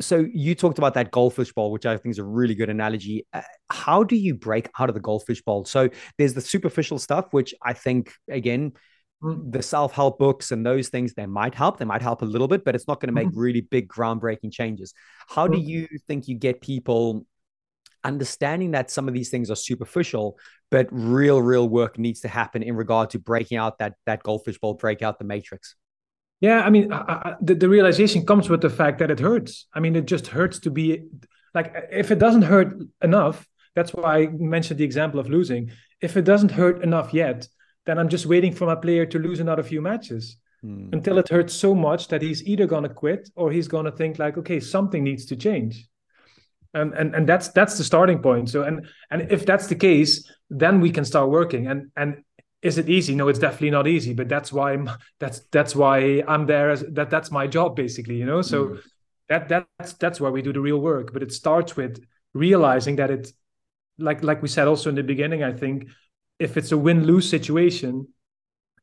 so you talked about that goldfish bowl, which I think is a really good analogy. Uh, how do you break out of the goldfish bowl? So there's the superficial stuff, which I think again. The self-help books and those things they might help. They might help a little bit, but it's not going to make mm-hmm. really big groundbreaking changes. How mm. do you think you get people understanding that some of these things are superficial, but real, real work needs to happen in regard to breaking out that that goldfish bowl, break out the matrix? Yeah, I mean, I, I, the, the realization comes with the fact that it hurts. I mean, it just hurts to be like, if it doesn't hurt enough, that's why I mentioned the example of losing. If it doesn't hurt enough yet, then I'm just waiting for my player to lose another few matches hmm. until it hurts so much that he's either going to quit or he's going to think like, okay, something needs to change. And, and and that's that's the starting point. So and and if that's the case, then we can start working. And and is it easy no it's definitely not easy but that's why I'm, that's that's why i'm there as that that's my job basically you know so mm. that that's that's where we do the real work but it starts with realizing that it like like we said also in the beginning i think if it's a win-lose situation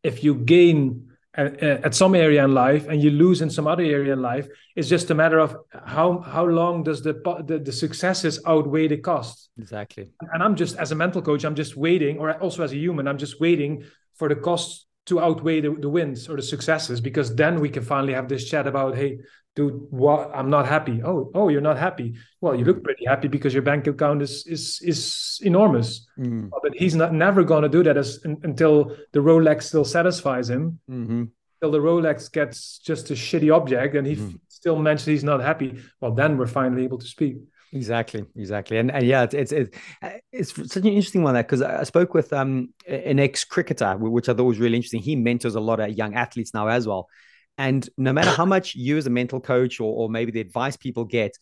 if you gain at, at, some area in life and you lose in some other area in life it's just a matter of how how long does the the, the successes outweigh the costs. Exactly. And i'm just as a mental coach i'm just waiting or also as a human i'm just waiting for the costs to outweigh the, the wins or the successes because then we can finally have this chat about hey dude what? I'm not happy. Oh oh you're not happy. Well you look pretty happy because your bank account is is is enormous. Mm. but he's not never going to do that as, until the rolex still satisfies him. Mm-hmm. till the rolex gets just a shitty object and he mm. still mentions he's not happy. Well then we're finally able to speak. Exactly, exactly, and, and yeah, it's it's it's, it's such an interesting one that because I spoke with um an ex cricketer, which I thought was really interesting. He mentors a lot of young athletes now as well, and no matter how much you as a mental coach or, or maybe the advice people get,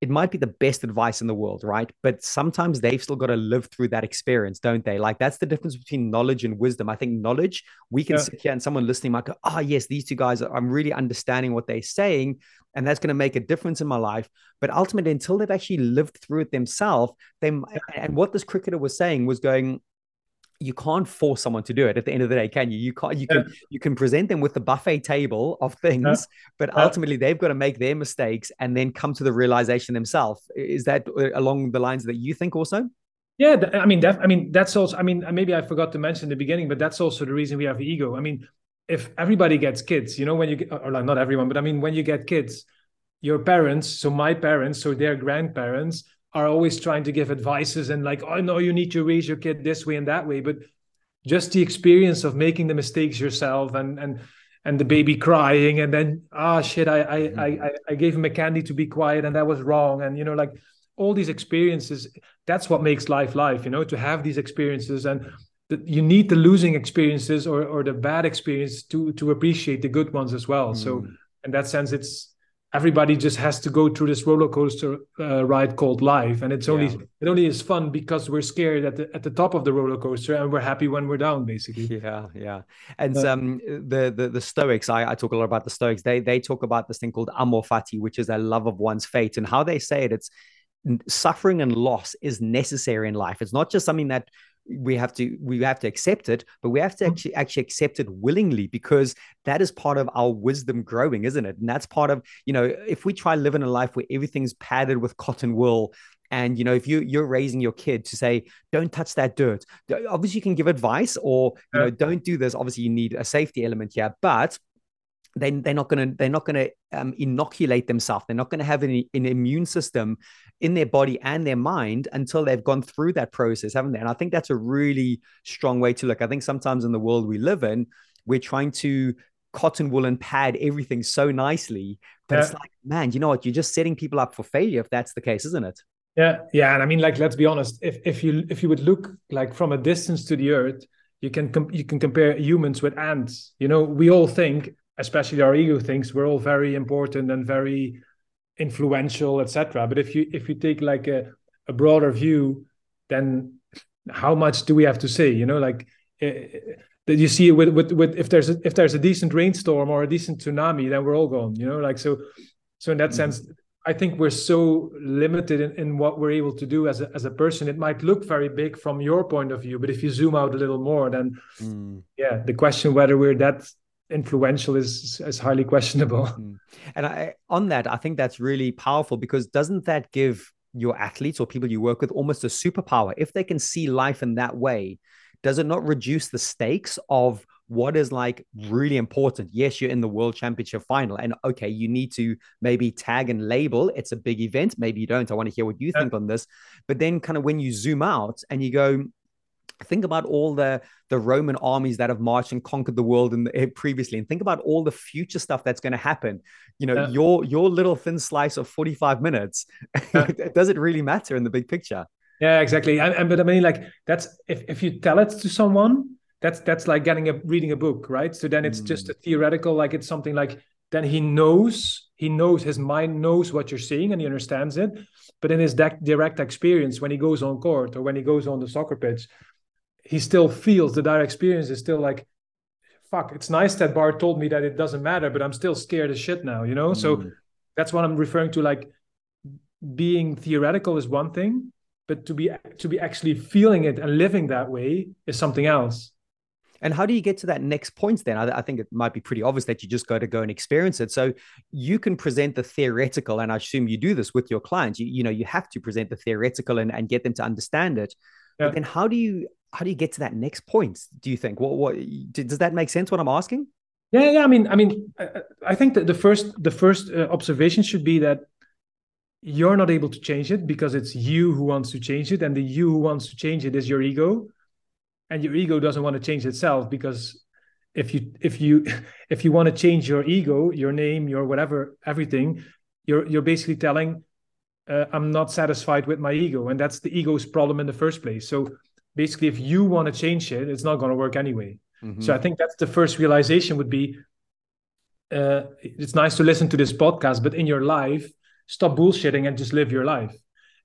it might be the best advice in the world, right? But sometimes they've still got to live through that experience, don't they? Like that's the difference between knowledge and wisdom. I think knowledge, we can yeah. sit here and someone listening might go, oh, yes, these two guys, I'm really understanding what they're saying. And that's going to make a difference in my life. But ultimately, until they've actually lived through it themselves, they and what this cricketer was saying was going, you can't force someone to do it at the end of the day can you you can't you yeah. can you can present them with the buffet table of things yeah. but yeah. ultimately they've got to make their mistakes and then come to the realization themselves is that uh, along the lines that you think also yeah i mean that i mean that's also i mean maybe i forgot to mention in the beginning but that's also the reason we have ego i mean if everybody gets kids you know when you get or like not everyone but i mean when you get kids your parents so my parents so their grandparents are always trying to give advices and like, oh no, you need to raise your kid this way and that way. But just the experience of making the mistakes yourself and and and the baby crying and then ah shit, I I, mm-hmm. I I gave him a candy to be quiet and that was wrong. And you know, like all these experiences, that's what makes life life, you know, to have these experiences and you need the losing experiences or, or the bad experience to to appreciate the good ones as well. Mm. So in that sense, it's everybody just has to go through this roller coaster uh, ride called life. And it's only yeah. it only is fun because we're scared at the at the top of the roller coaster and we're happy when we're down basically. Yeah yeah. And uh, um the, the the stoics I, I talk a lot about the stoics. They they talk about this thing called amor fati which is a love of one's fate. And how they say it it's suffering and loss is necessary in life. It's not just something that we have to we have to accept it but we have to mm. actually actually accept it willingly because that is part of our wisdom growing isn't it? And that's part of you know if we try living a life where everything's padded with cotton wool and you know if you you're raising your kid to say don't touch that dirt obviously you can give advice or you know don't do this. Obviously you need a safety element here but they, they're not going to they're not going to um, inoculate themselves. They're not going to have an, an immune system in their body and their mind until they've gone through that process haven't they? And i think that's a really strong way to look. I think sometimes in the world we live in we're trying to cotton wool and pad everything so nicely but yeah. it's like man you know what? You're just setting people up for failure if that's the case isn't it? Yeah yeah and i mean like let's be honest if if you if you would look like from a distance to the earth you can you can compare humans with ants. You know we all think especially our ego thinks we're all very important and very influential etc but if you if you take like a, a broader view then how much do we have to say you know like uh, that you see with, with with if there's a, if there's a decent rainstorm or a decent tsunami then we're all gone you know like so so in that mm-hmm. sense I think we're so limited in, in what we're able to do as a, as a person. It might look very big from your point of view, but if you zoom out a little more, then mm. yeah, the question whether we're that influential is is highly questionable. Mm. And I, on that, I think that's really powerful because doesn't that give your athletes or people you work with almost a superpower if they can see life in that way? Does it not reduce the stakes of what is like really important. Yes, you're in the world championship final, and okay, you need to maybe tag and label. It's a big event. Maybe you don't. I want to hear what you think on this. But then, kind of when you zoom out and you go, think about all the the Roman armies that have marched and conquered the world in the, eh, previously, and think about all the future stuff that's going to happen. You know, yeah. your your little thin slice of forty five minutes. Yeah. does it really matter in the big picture? Yeah, exactly. And, and but I mean, like that's if if you tell it to someone that's that's like getting a reading a book right so then it's mm. just a theoretical like it's something like then he knows he knows his mind knows what you're seeing and he understands it but in his direct experience when he goes on court or when he goes on the soccer pitch he still feels the direct experience is still like fuck it's nice that bart told me that it doesn't matter but i'm still scared as shit now you know mm. so that's what i'm referring to like being theoretical is one thing but to be to be actually feeling it and living that way is something else and how do you get to that next point then? I, I, think it might be pretty obvious that you just got to go and experience it. So you can present the theoretical, and I assume you do this with your clients. You, you know, you have to present the theoretical and, and get them to understand it. Yeah. But then how do you how do you get to that next point? Do you think? What what does that make sense? What I'm asking? Yeah, yeah. I mean, I mean, I think that the first the first uh, observation should be that you're not able to change it because it's you who wants to change it, and the you who wants to change it is your ego and your ego doesn't want to change itself because if you if you if you want to change your ego your name your whatever everything you're you're basically telling uh, i'm not satisfied with my ego and that's the ego's problem in the first place so basically if you want to change it it's not going to work anyway. Mm-hmm. so i think that's the first realization would be uh, it's nice to listen to this podcast but in your life stop bullshitting and just live your life.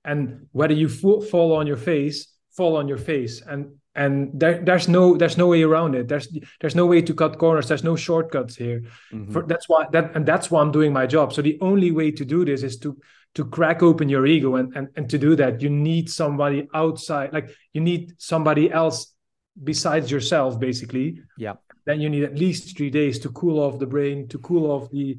And whether you fall on your face fall on your face. And and there, there's no there's no way around it. There's there's no way to cut corners. There's no shortcuts here. Mm-hmm. For, that's why that and that's why i'm doing my job. So the only way to do this is to to crack open your ego and and, and to do that you need somebody outside like you need somebody else besides yourself basically. Yeah. Then you need at least three days to cool off the brain to cool off the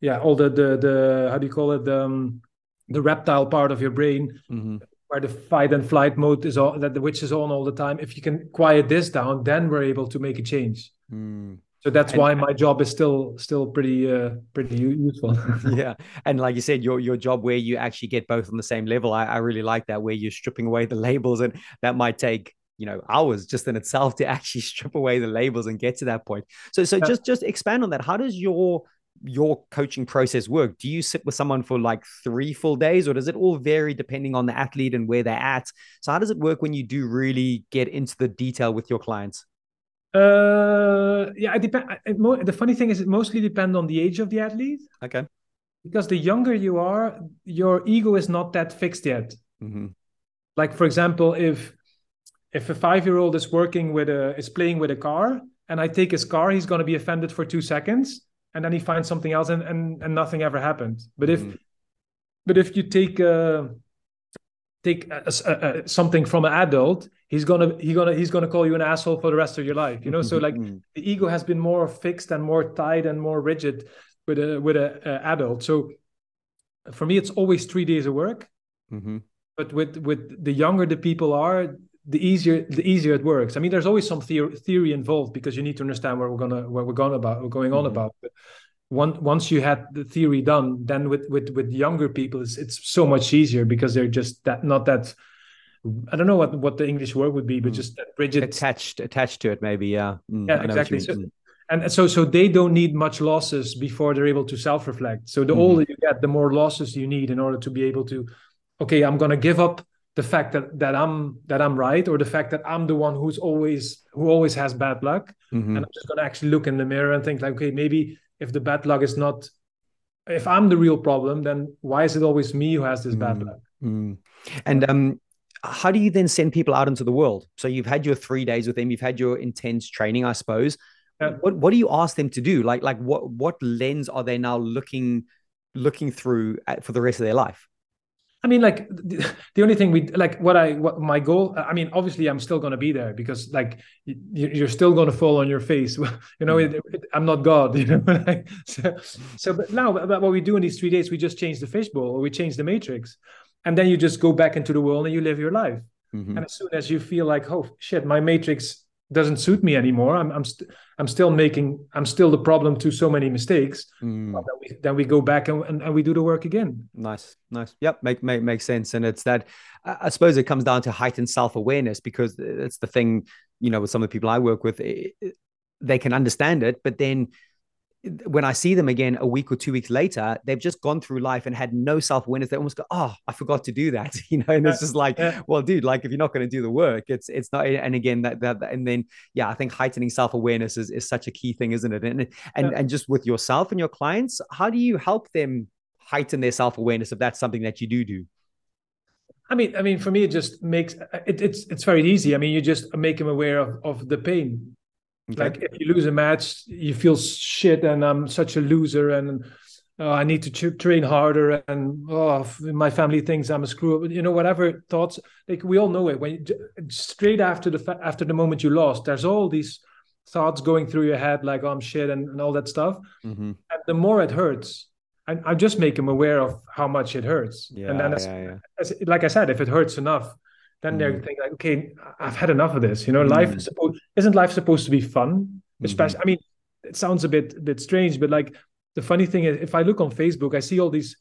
yeah all the the the how do you call it? The um, the reptile part of your brain mm-hmm. where the fight and flight mode is all that the which is on all the time. If you can quiet this down then we're able to make a change. Mm. So that's and, why my job is still still pretty uh, pretty useful yeah and like you said your your job where you actually get both on the same level I, I really like that where you're stripping away the labels and that might take you know hours just in itself to actually strip away the labels and get to that point so so yeah. just just expand on that how does your your coaching process work? Do you sit with someone for like three full days, or does it all vary depending on the athlete and where they're at? So, how does it work when you do really get into the detail with your clients? Uh, yeah, it depends. The funny thing is, it mostly depends on the age of the athlete. Okay. Because the younger you are, your ego is not that fixed yet. Mm-hmm. Like, for example, if if a five year old is working with a is playing with a car, and I take his car, he's going to be offended for two seconds and then he finds something else and and, and nothing ever happened but if mm. but if you take uh take a, a, a, something from an adult he's gonna he's gonna he's gonna call you an asshole for the rest of your life you know so like mm. the ego has been more fixed and more tight and more rigid with a with a, adult so for me it's always three days of work mm-hmm. but with with the younger the people are the easier the easier it works. I mean, there's always some theory, theory involved because you need to understand where we're gonna where we're going about we're going on mm-hmm. about. But one, once you had the theory done, then with with with younger people, it's it's so much easier because they're just that not that. I don't know what what the English word would be, but mm. just that rigid attached attached to it, maybe. Yeah. Mm, yeah, exactly. So, and so so they don't need much losses before they're able to self reflect. So the mm-hmm. older you get, the more losses you need in order to be able to, okay, I'm gonna give up the fact that that I'm that I'm right or the fact that I'm the one who's always who always has bad luck mm-hmm. and I'm just going to actually look in the mirror and think like okay maybe if the bad luck is not if I'm the real problem then why is it always me who has this mm-hmm. bad luck mm-hmm. and um how do you then send people out into the world so you've had your 3 days with them you've had your intense training I suppose yeah. what what do you ask them to do like like what what lens are they now looking looking through at, for the rest of their life I mean, like the, only thing we like, what I, what my goal. I mean, obviously, I'm still going to be there because, like, you, are still going to fall on your face. you know, it, it, I'm not God. You know, so, so, but now, but what we do in these three days, we just change the fishbowl or we change the matrix, and then you just go back into the world and you live your life. Mm-hmm. And as soon as you feel like, oh shit, my matrix doesn't suit me anymore. I'm I'm, st- I'm still making I'm still the problem to so many mistakes. Mm. Then, we, then we go back and, and, and, we do the work again. Nice, nice. Yep, make make makes sense. And it's that I suppose it comes down to heightened self awareness because it's the thing. You know, with some of the people I work with, it, they can understand it, but then when I see them again a week or two weeks later, they've just gone through life and had no self awareness. They almost go, "Oh, I forgot to do that," you know. And it's just like, well, dude, like if you're not going to do the work, it's it's not. And again, that, that and then yeah, I think heightening self awareness is, is such a key thing, isn't it? And and yeah. and just with yourself and your clients, how do you help them heighten their self awareness if that's something that you do do? I mean, I mean, for me, it just makes it, it's it's very easy. I mean, you just make them aware of of the pain Okay. Like if you lose a match, you feel shit, and I'm such a loser, and oh, I need to train harder, and oh, my family thinks I'm a screw up. You know, whatever thoughts. Like we all know it. When you, straight after the after the moment you lost, there's all these thoughts going through your head, like oh, I'm shit, and, and all that stuff. Mm-hmm. And the more it hurts, I, I just make them aware of how much it hurts. Yeah, and then, as, yeah, yeah. As, like I said, if it hurts enough, then mm. they're thinking like, okay, I've had enough of this. You know, mm. life is supposed isn't life supposed to be fun? Especially, mm. I mean, it sounds a bit a bit strange, but like the funny thing is, if I look on Facebook, I see all these,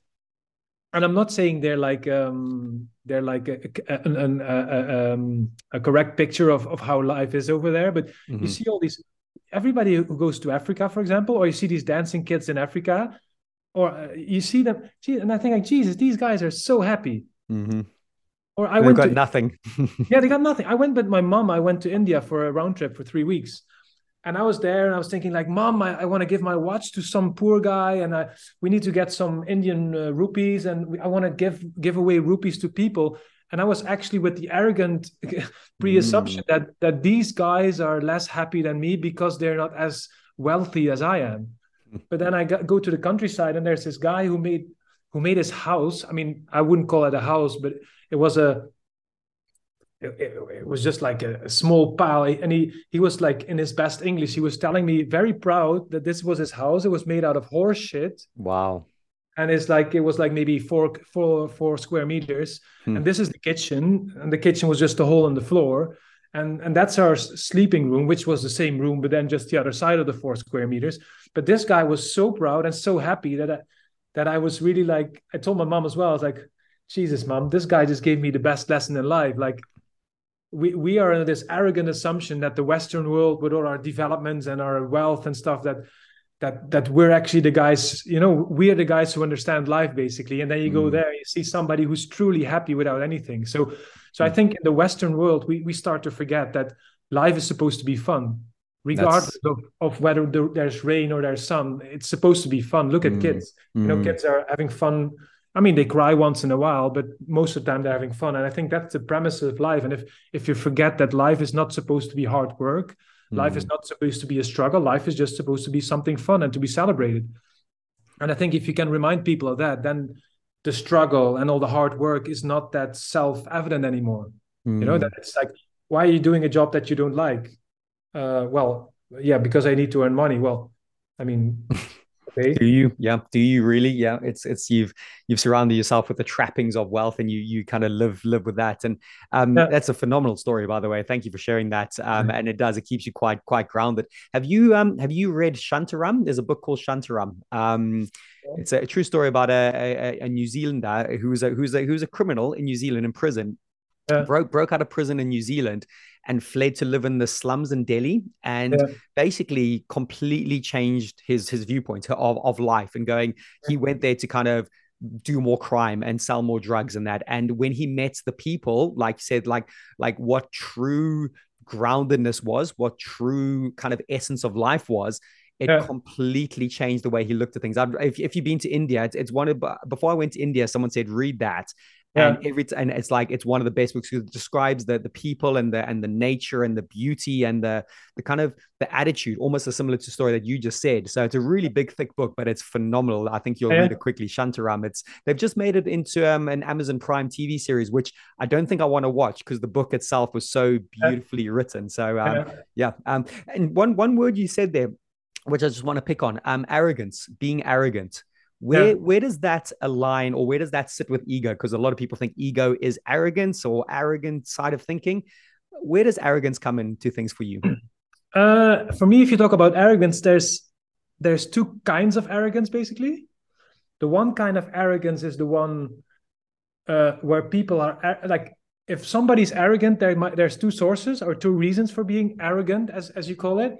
and I'm not saying they're like um they're like a, a, a, um, a correct picture of of how life is over there, but mm-hmm. you see all these everybody who goes to Africa, for example, or you see these dancing kids in Africa, or uh, you see them, and I think like Jesus, these guys are so happy. Mm-hmm. Or I went got to, nothing. yeah, they got nothing. I went with my mom. I went to India for a round trip for three weeks. And I was there and I was thinking like, mom, I, I want to give my watch to some poor guy and I, we need to get some Indian uh, rupees and we, I want to give give away rupees to people. And I was actually with the arrogant pre-assumption mm. that that these guys are less happy than me because they're not as wealthy as I am. But then I got, go to the countryside and there's this guy who made who made his house. I mean, I wouldn't call it a house, but it was a it, it, was just like a, a, small pile. And he he was like in his best english he was telling me very proud that this was his house. It was made out of horse shit. Wow. And it's like it was like maybe four four four square meters. Hmm. and this is the kitchen. And the kitchen was just a hole in the floor. And and that's our sleeping room which was the same room but then just the other side of the four square meters. But this guy was so proud and so happy that I, that I was really like I told my mom as well I was like Jesus, mom, this guy just gave me the best lesson in life. Like, we, we are in this arrogant assumption that the Western world, with all our developments and our wealth and stuff, that that that we're actually the guys, you know, we are the guys who understand life basically. And then you mm. go there, you see somebody who's truly happy without anything. So, so mm. I think in the Western world, we we start to forget that life is supposed to be fun, regardless of, of whether there's rain or there's sun. It's supposed to be fun. Look at mm. kids. You know, mm. kids are having fun I mean, they cry once in a while, but most of the time they're having fun. And I think that's the premise of life. And if if you forget that life is not supposed to be hard work, mm. life is mm. not supposed to be a struggle. Life is just supposed to be something fun and to be celebrated. And I think if you can remind people of that, then the struggle and all the hard work is not that self-evident anymore. Mm. You know, that mm. it's like, why are you doing a job that you don't like? Uh, well, yeah, because I need to earn money. Well, I mean, Okay. Do you? Yeah. Do you really? Yeah. It's it's you've you've surrounded yourself with the trappings of wealth, and you you kind of live live with that. And um, yeah. that's a phenomenal story, by the way. Thank you for sharing that. Um, and it does it keeps you quite quite grounded. Have you um have you read Shantaram? There's a book called Shantaram. Um, it's a, a true story about a, a, a New Zealander who's a who's a who's a criminal in New Zealand in prison. Yeah. broke broke out of prison in New Zealand and fled to live in the slums in Delhi and yeah. basically completely changed his his viewpoint of, of life and going he went there to kind of do more crime and sell more drugs and that. And when he met the people, like you said, like like what true groundedness was, what true kind of essence of life was, it yeah. completely changed the way he looked at things. I've, if, if you've been to India, it's, it's one of before I went to India, someone said read that, yeah. and every and it's like it's one of the best books because it describes the the people and the and the nature and the beauty and the the kind of the attitude almost a similar to story that you just said so it's a really big thick book but it's phenomenal i think you'll yeah. read it quickly shantaram it's they've just made it into um, an amazon prime tv series which i don't think i want to watch because the book itself was so beautifully yeah. written so um, yeah um and one one word you said there which i just want to pick on um arrogance being arrogant where yeah. where does that align or where does that sit with ego? Because a lot of people think ego is arrogance or arrogant side of thinking. Where does arrogance come into things for you? Uh, for me if you talk about arrogance there's there's two kinds of arrogance basically. The one kind of arrogance is the one uh, where people are like if somebody's arrogant there might, there's two sources or two reasons for being arrogant as as you call it.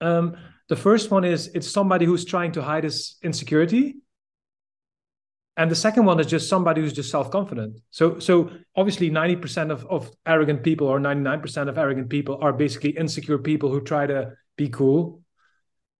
Um, the first one is it's somebody who's trying to hide his insecurity. And the second one is just somebody who's just self-confident. So so obviously 90% of, of arrogant people or 99% of arrogant people are basically insecure people who try to be cool.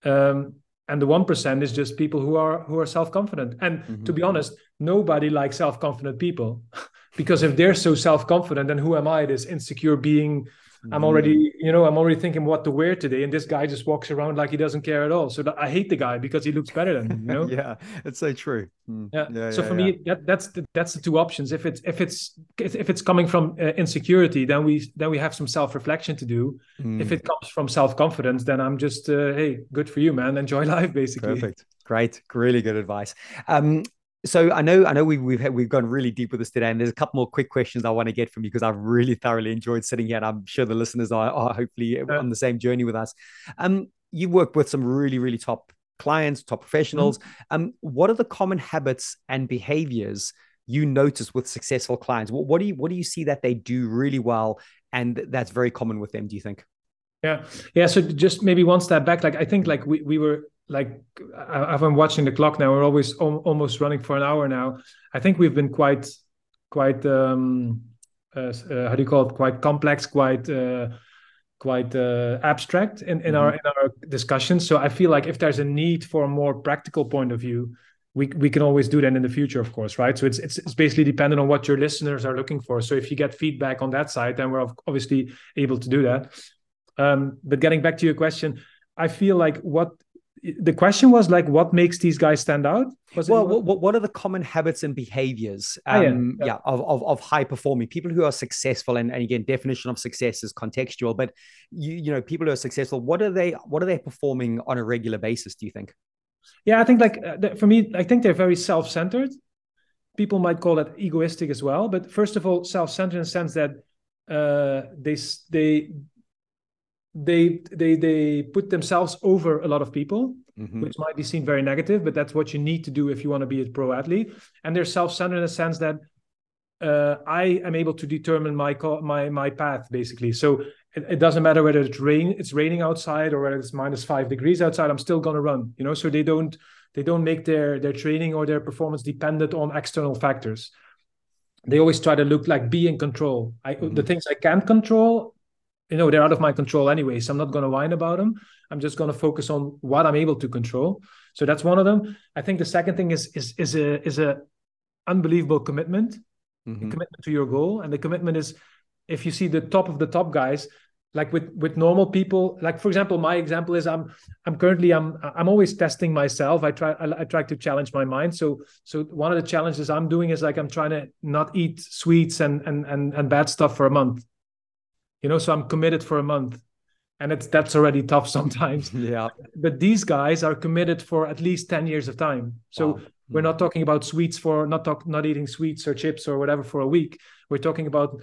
Um, and the 1% is just people who are who are self-confident. And mm-hmm. to be honest, nobody likes self-confident people. because if they're so self-confident, then who am I, this insecure being I'm already, mm-hmm. you know, I'm already thinking what to wear today, and this guy just walks around like he doesn't care at all. So I hate the guy because he looks better than me. You know? yeah, it's so true. Mm. Yeah. yeah. So yeah, for yeah. me, that, that's the, that's the two options. If it's if it's if it's coming from uh, insecurity, then we then we have some self reflection to do. Mm. If it comes from self confidence, then I'm just, uh, hey, good for you, man. Enjoy life, basically. Perfect. Great. Really good advice. Um, so I know I know we've we've we've gone really deep with this today, and there's a couple more quick questions I want to get from you because I've really thoroughly enjoyed sitting here, and I'm sure the listeners are, are hopefully yeah. on the same journey with us. Um, you work with some really really top clients, top professionals. Mm-hmm. Um, what are the common habits and behaviors you notice with successful clients? What, what do you what do you see that they do really well, and that's very common with them? Do you think? Yeah, yeah. So just maybe one step back. Like I think like we we were like I've been watching the clock now. We're always almost running for an hour now. I think we've been quite, quite um, uh, uh, how do you call it? Quite complex, quite, uh, quite uh, abstract in, in mm-hmm. our in our discussions. So I feel like if there's a need for a more practical point of view, we we can always do that in the future, of course, right? So it's it's, it's basically dependent on what your listeners are looking for. So if you get feedback on that side, then we're obviously able to do that. Um, but getting back to your question, I feel like what the question was like what makes these guys stand out? Well what, what are the common habits and behaviors um, oh, yeah, yeah. yeah of, of, of, high performing people who are successful? And, and again definition of success is contextual but you you know people who are successful what are they what are they performing on a regular basis do you think? Yeah i think like uh, for me i think they're very self-centered. People might call that egoistic as well but first of all self-centered in the sense that uh, they they they they they put themselves over a lot of people mm-hmm. which might be seen very negative but that's what you need to do if you want to be a pro athlete and they're self-centered in the sense that uh, I am able to determine my my my path basically. So it, it, doesn't matter whether it's rain it's raining outside or whether it's minus five degrees outside. I'm still gonna run. You know, so they don't they don't make their their training or their performance dependent on external factors. They always try to look like be in control. I, mm-hmm. The things I can't control, you know they're out of my control anyway so i'm not going to whine about them i'm just going to focus on what i'm able to control. So that's one of them. I think the second thing is is is a is a unbelievable commitment mm-hmm. commitment to your goal. And the commitment is if you see the top of the top guys like with with normal people like for example my example is i'm i'm currently i'm i'm always testing myself. I try I, I, try to challenge my mind. So so one of the challenges i'm doing is like i'm trying to not eat sweets and and and, and bad stuff for a month you know so i'm committed for a month and it's that's already tough sometimes yeah but these guys are committed for at least 10 years of time so wow. we're not talking about sweets for not talk not eating sweets or chips or whatever for a week we're talking about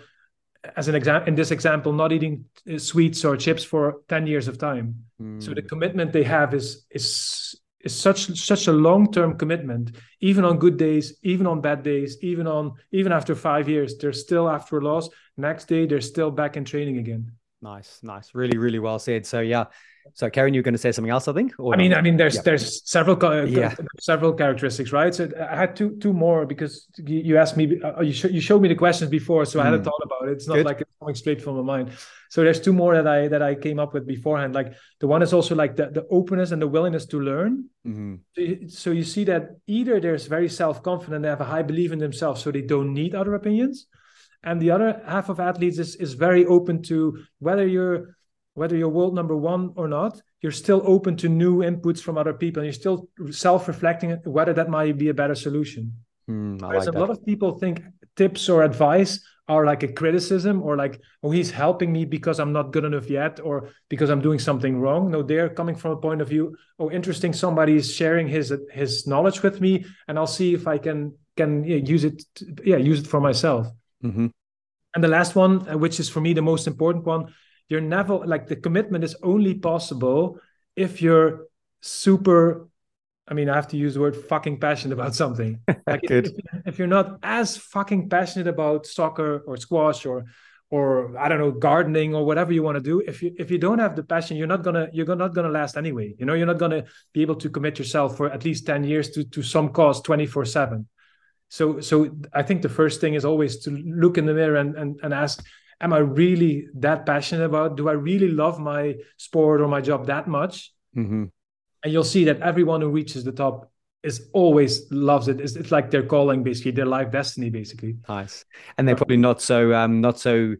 as an example in this example not eating uh, sweets or chips for 10 years of time mm. so the hmm. commitment they have is is is such such a long-term commitment. Even on good days even on bad days even on even after five years they're still after a loss. Next day they're still back in training again Nice, nice, really, really well said. So yeah, so Karen, you're going to say something else, I think. I mean, I mean, there's yeah. there's several yeah. several characteristics, right? So I had two two more because you asked me, uh, you sh- you showed me the questions before, so mm. I had a hmm. thought about it. It's not Good. like it's coming straight from my mind. So there's two more that I that I came up with beforehand. Like the one is also like the, the openness and the willingness to learn. Mm-hmm. So, you, so you see that either there's very self confident, they have a high belief in themselves, so they don't need other opinions and the other half of athletes is, is very open to whether you're whether you're world number one or not you're still open to new inputs from other people and you're still self-reflecting whether that might be a better solution. Mm, Whereas like a lot of people think tips or advice are like a criticism or like oh he's helping me because i'm not good enough yet or because i'm doing something wrong. No they're coming from a point of view oh interesting somebody is sharing his his knowledge with me and i'll see if i can can yeah, use it yeah use it for myself Mm-hmm. And the last one, uh, which is for me the most important one, you're never like the commitment is only possible if you're super. I mean, I have to use the word fucking passionate about something. Like if, if you're not as fucking passionate about soccer or squash or or I don't know gardening or whatever you want to do if you if you don't have the passion you're not gonna you're not gonna last anyway you know you're not gonna be able to commit yourself for at least 10 years to to some cause 24 7 so so i think the first thing is always to look in the mirror and and, and ask am i really that passionate about do i really love my sport or my job that much? Mm-hmm. and you'll see that everyone who reaches the top is always loves it. It's, it's like their calling basically their life destiny basically. Nice. And they're probably not so um not so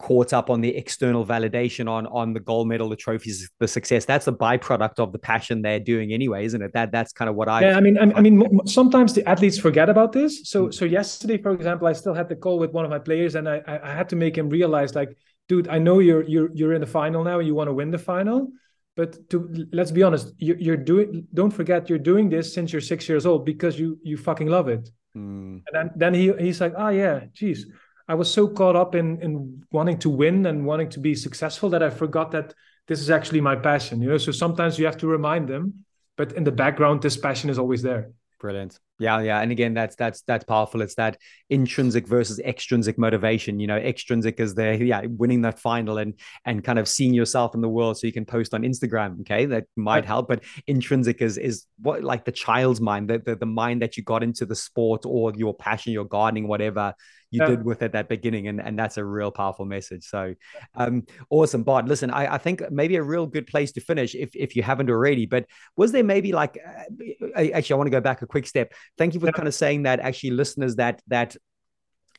caught up on the external validation on on the gold medal, the trophies, the success. That's a byproduct of the passion they're doing anyway, isn't it? That that's kind of what I. Yeah, I mean, I, I mean, sometimes the athletes forget about this. So mm. so yesterday, for example, I still had the call with one of my players, and I I had to make him realize, like, dude, I know you're you're you're in the final now, and you want to win the final. But to let's be honest, you, you're doing. Don't forget, you're doing this since you're six years old because you you fucking love it. Mm. And then then he he's like, oh yeah, geez, I was so caught up in in wanting to win and wanting to be successful that I forgot that this is actually my passion. You know, so sometimes you have to remind them, but in the background, this passion is always there. Brilliant. Yeah, yeah. And again, that's that's that's powerful. It's that intrinsic versus extrinsic motivation. You know, extrinsic is the yeah, winning that final and and kind of seeing yourself in the world so you can post on Instagram. Okay. That might help. But intrinsic is is what like the child's mind, the, the the mind that you got into the sport or your passion, your gardening, whatever you yeah. did with at that beginning. And, and that's a real powerful message. So um, awesome. Bart, listen, I, I think maybe a real good place to finish if, if you haven't already, but was there maybe like, uh, actually, I want to go back a quick step. Thank you for yeah. kind of saying that actually listeners that, that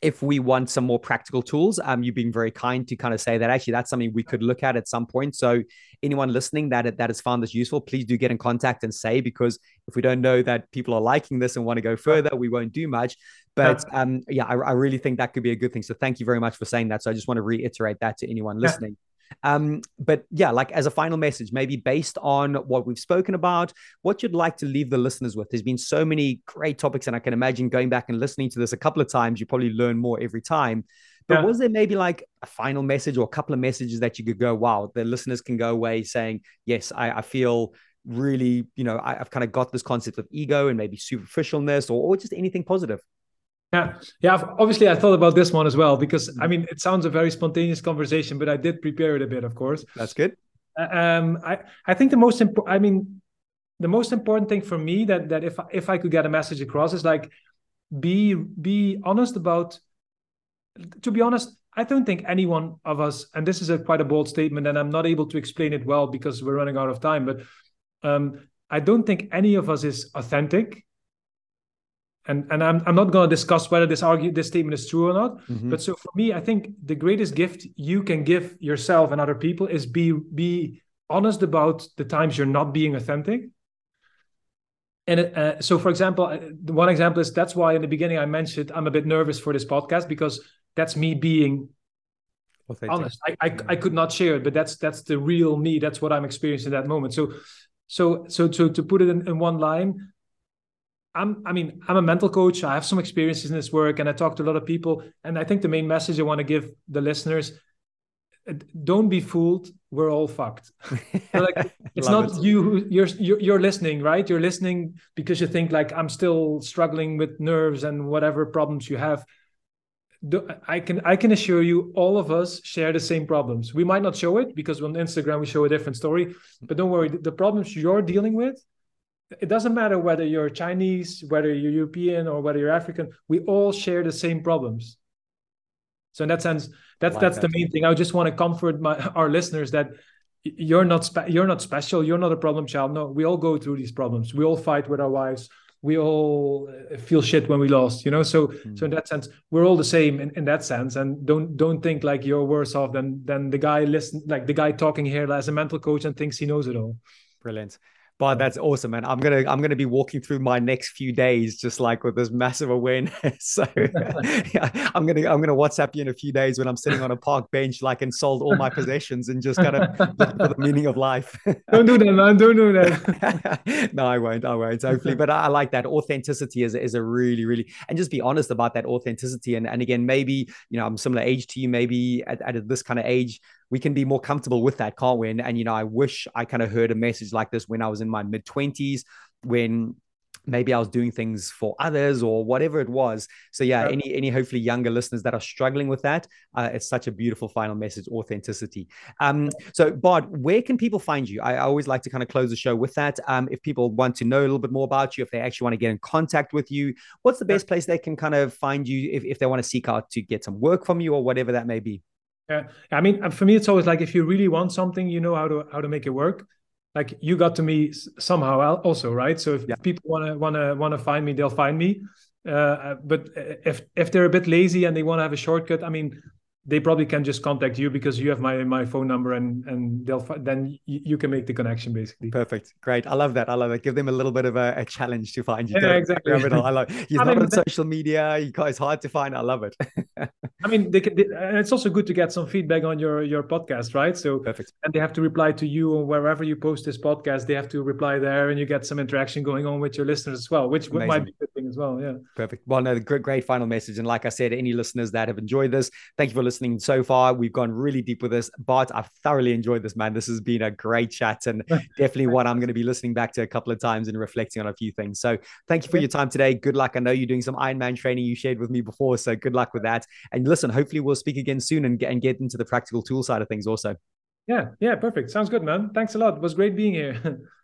if we want some more practical tools, um, you've been very kind to kind of say that actually that's something we could look at at some point. So anyone listening that that has found this useful, please do get in contact and say because if we don't know that people are liking this and want to go further, we won't do much. But um, yeah, I, I really think that could be a good thing. So thank you very much for saying that. So I just want to reiterate that to anyone listening. Um, but yeah, like as a final message, maybe based on what we've spoken about, what you'd like to leave the listeners with. There's been so many great topics, and I can imagine going back and listening to this a couple of times, you probably learn more every time. But yeah. was there maybe like a final message or a couple of messages that you could go, wow, the listeners can go away saying, yes, I, I feel really, you know, I, have kind of got this concept of ego and maybe superficialness or, or just anything positive? Yeah, yeah. Obviously, I thought about this one as well because I mean, it sounds a very spontaneous conversation, but I did prepare it a bit, of course. That's good. Uh, um, I I think the most important. I mean, the most important thing for me that that if if I could get a message across is like be be honest about. To be honest, I don't think any one of us, and this is a quite a bold statement, and I'm not able to explain it well because we're running out of time. But um, I don't think any of us is authentic and and I'm I'm not going to discuss whether this argue this statement is true or not. Mm-hmm. But so for me, I think the greatest gift you can give yourself and other people is be be honest about the times you're not being authentic. And uh, so, for example, uh, one example is that's why in the beginning I mentioned I'm a bit nervous for this podcast because that's me being authentic. honest. I, I I could not share it, but that's that's the real me. That's what I'm experiencing at that moment. So so so to to put it in, in one line I'm, I mean, I'm a mental coach. I have some experiences in this work, and I talk to a lot of people. And I think the main message I want to give the listeners: don't be fooled. We're all fucked. like, it's not it. you. You're, you're you're listening, right? You're listening because you think like I'm still struggling with nerves and whatever problems you have. I can I can assure you, all of us share the same problems. We might not show it because on Instagram we show a different story, but don't worry. The problems you're dealing with, it doesn't matter whether you're Chinese, whether you're European, or whether you're African. We all share the same problems. So in that sense, that's like that's that. the main thing. I just want to comfort my our listeners that you're not spe- you're not special. You're not a problem child. No, we all go through these problems. We all fight with our wives we all uh, feel shit when we lost you know so mm. so in that sense we're all the same in, in that sense and don't don't think like you're worse off than than the guy listen like the guy talking here as a mental coach and thinks he knows it all brilliant but that's awesome, man. I'm gonna I'm gonna be walking through my next few days just like with this massive awareness. so yeah, I'm gonna I'm gonna WhatsApp you in a few days when I'm sitting on a park bench, like and sold all my possessions and just kind of for the meaning of life. don't do that, man. Don't do that. no, I won't. I won't. Hopefully, but I, I, like that authenticity is is a really really and just be honest about that authenticity. And and again, maybe you know I'm similar age to you. Maybe at, at this kind of age, we can be more comfortable with that, can't we? And, and you know, I wish I kind of heard a message like this when I was in my mid 20s, when maybe I was doing things for others or whatever it was. So yeah, yeah. any any hopefully younger listeners that are struggling with that, uh, it's such a beautiful final message, authenticity. Um, so Bart, where can people find you? I, I, always like to kind of close the show with that. Um, if people want to know a little bit more about you, if they actually want to get in contact with you, what's the best place they can kind of find you if, if they want to seek out to get some work from you or whatever that may be? Yeah, I mean, uh, for me, it's always like if you really want something, you know how to how to make it work. Like you got to me somehow also, right? So if yeah. people want to want to want to find me, they'll find me. Uh, uh but if if they're a bit lazy and they want to have a shortcut, I mean, they probably can just contact you because you have my my phone number and and they'll then you can make the connection basically. Perfect. Great. I love that. I love it give them a little bit of a, a challenge to find you. Yeah, exactly. i love he's I not mean, on social media. You guys hard to find. I love it. I mean they can, they, and it's also good to get some feedback on your your podcast right? So perfect. and they have to reply to you or wherever you post this podcast. They have to reply there and you get some interaction going on with your listeners as well which Amazing. might be a good thing as well yeah. Perfect. Well no great, great final message. And like i said any listeners that have enjoyed this thank you for listening listening so far. We've gone really deep with this, but I've thoroughly enjoyed this, man. This has been a great chat and definitely one I'm going to be listening back to a couple of times and reflecting on a few things. So thank you for your time today. Good luck. I know you're doing some Ironman training you shared with me before. So good luck with that. And listen, hopefully we'll speak again soon and get, and get into the practical tool side of things also. Yeah, yeah, perfect. Sounds good, man. Thanks a lot. It was great being here.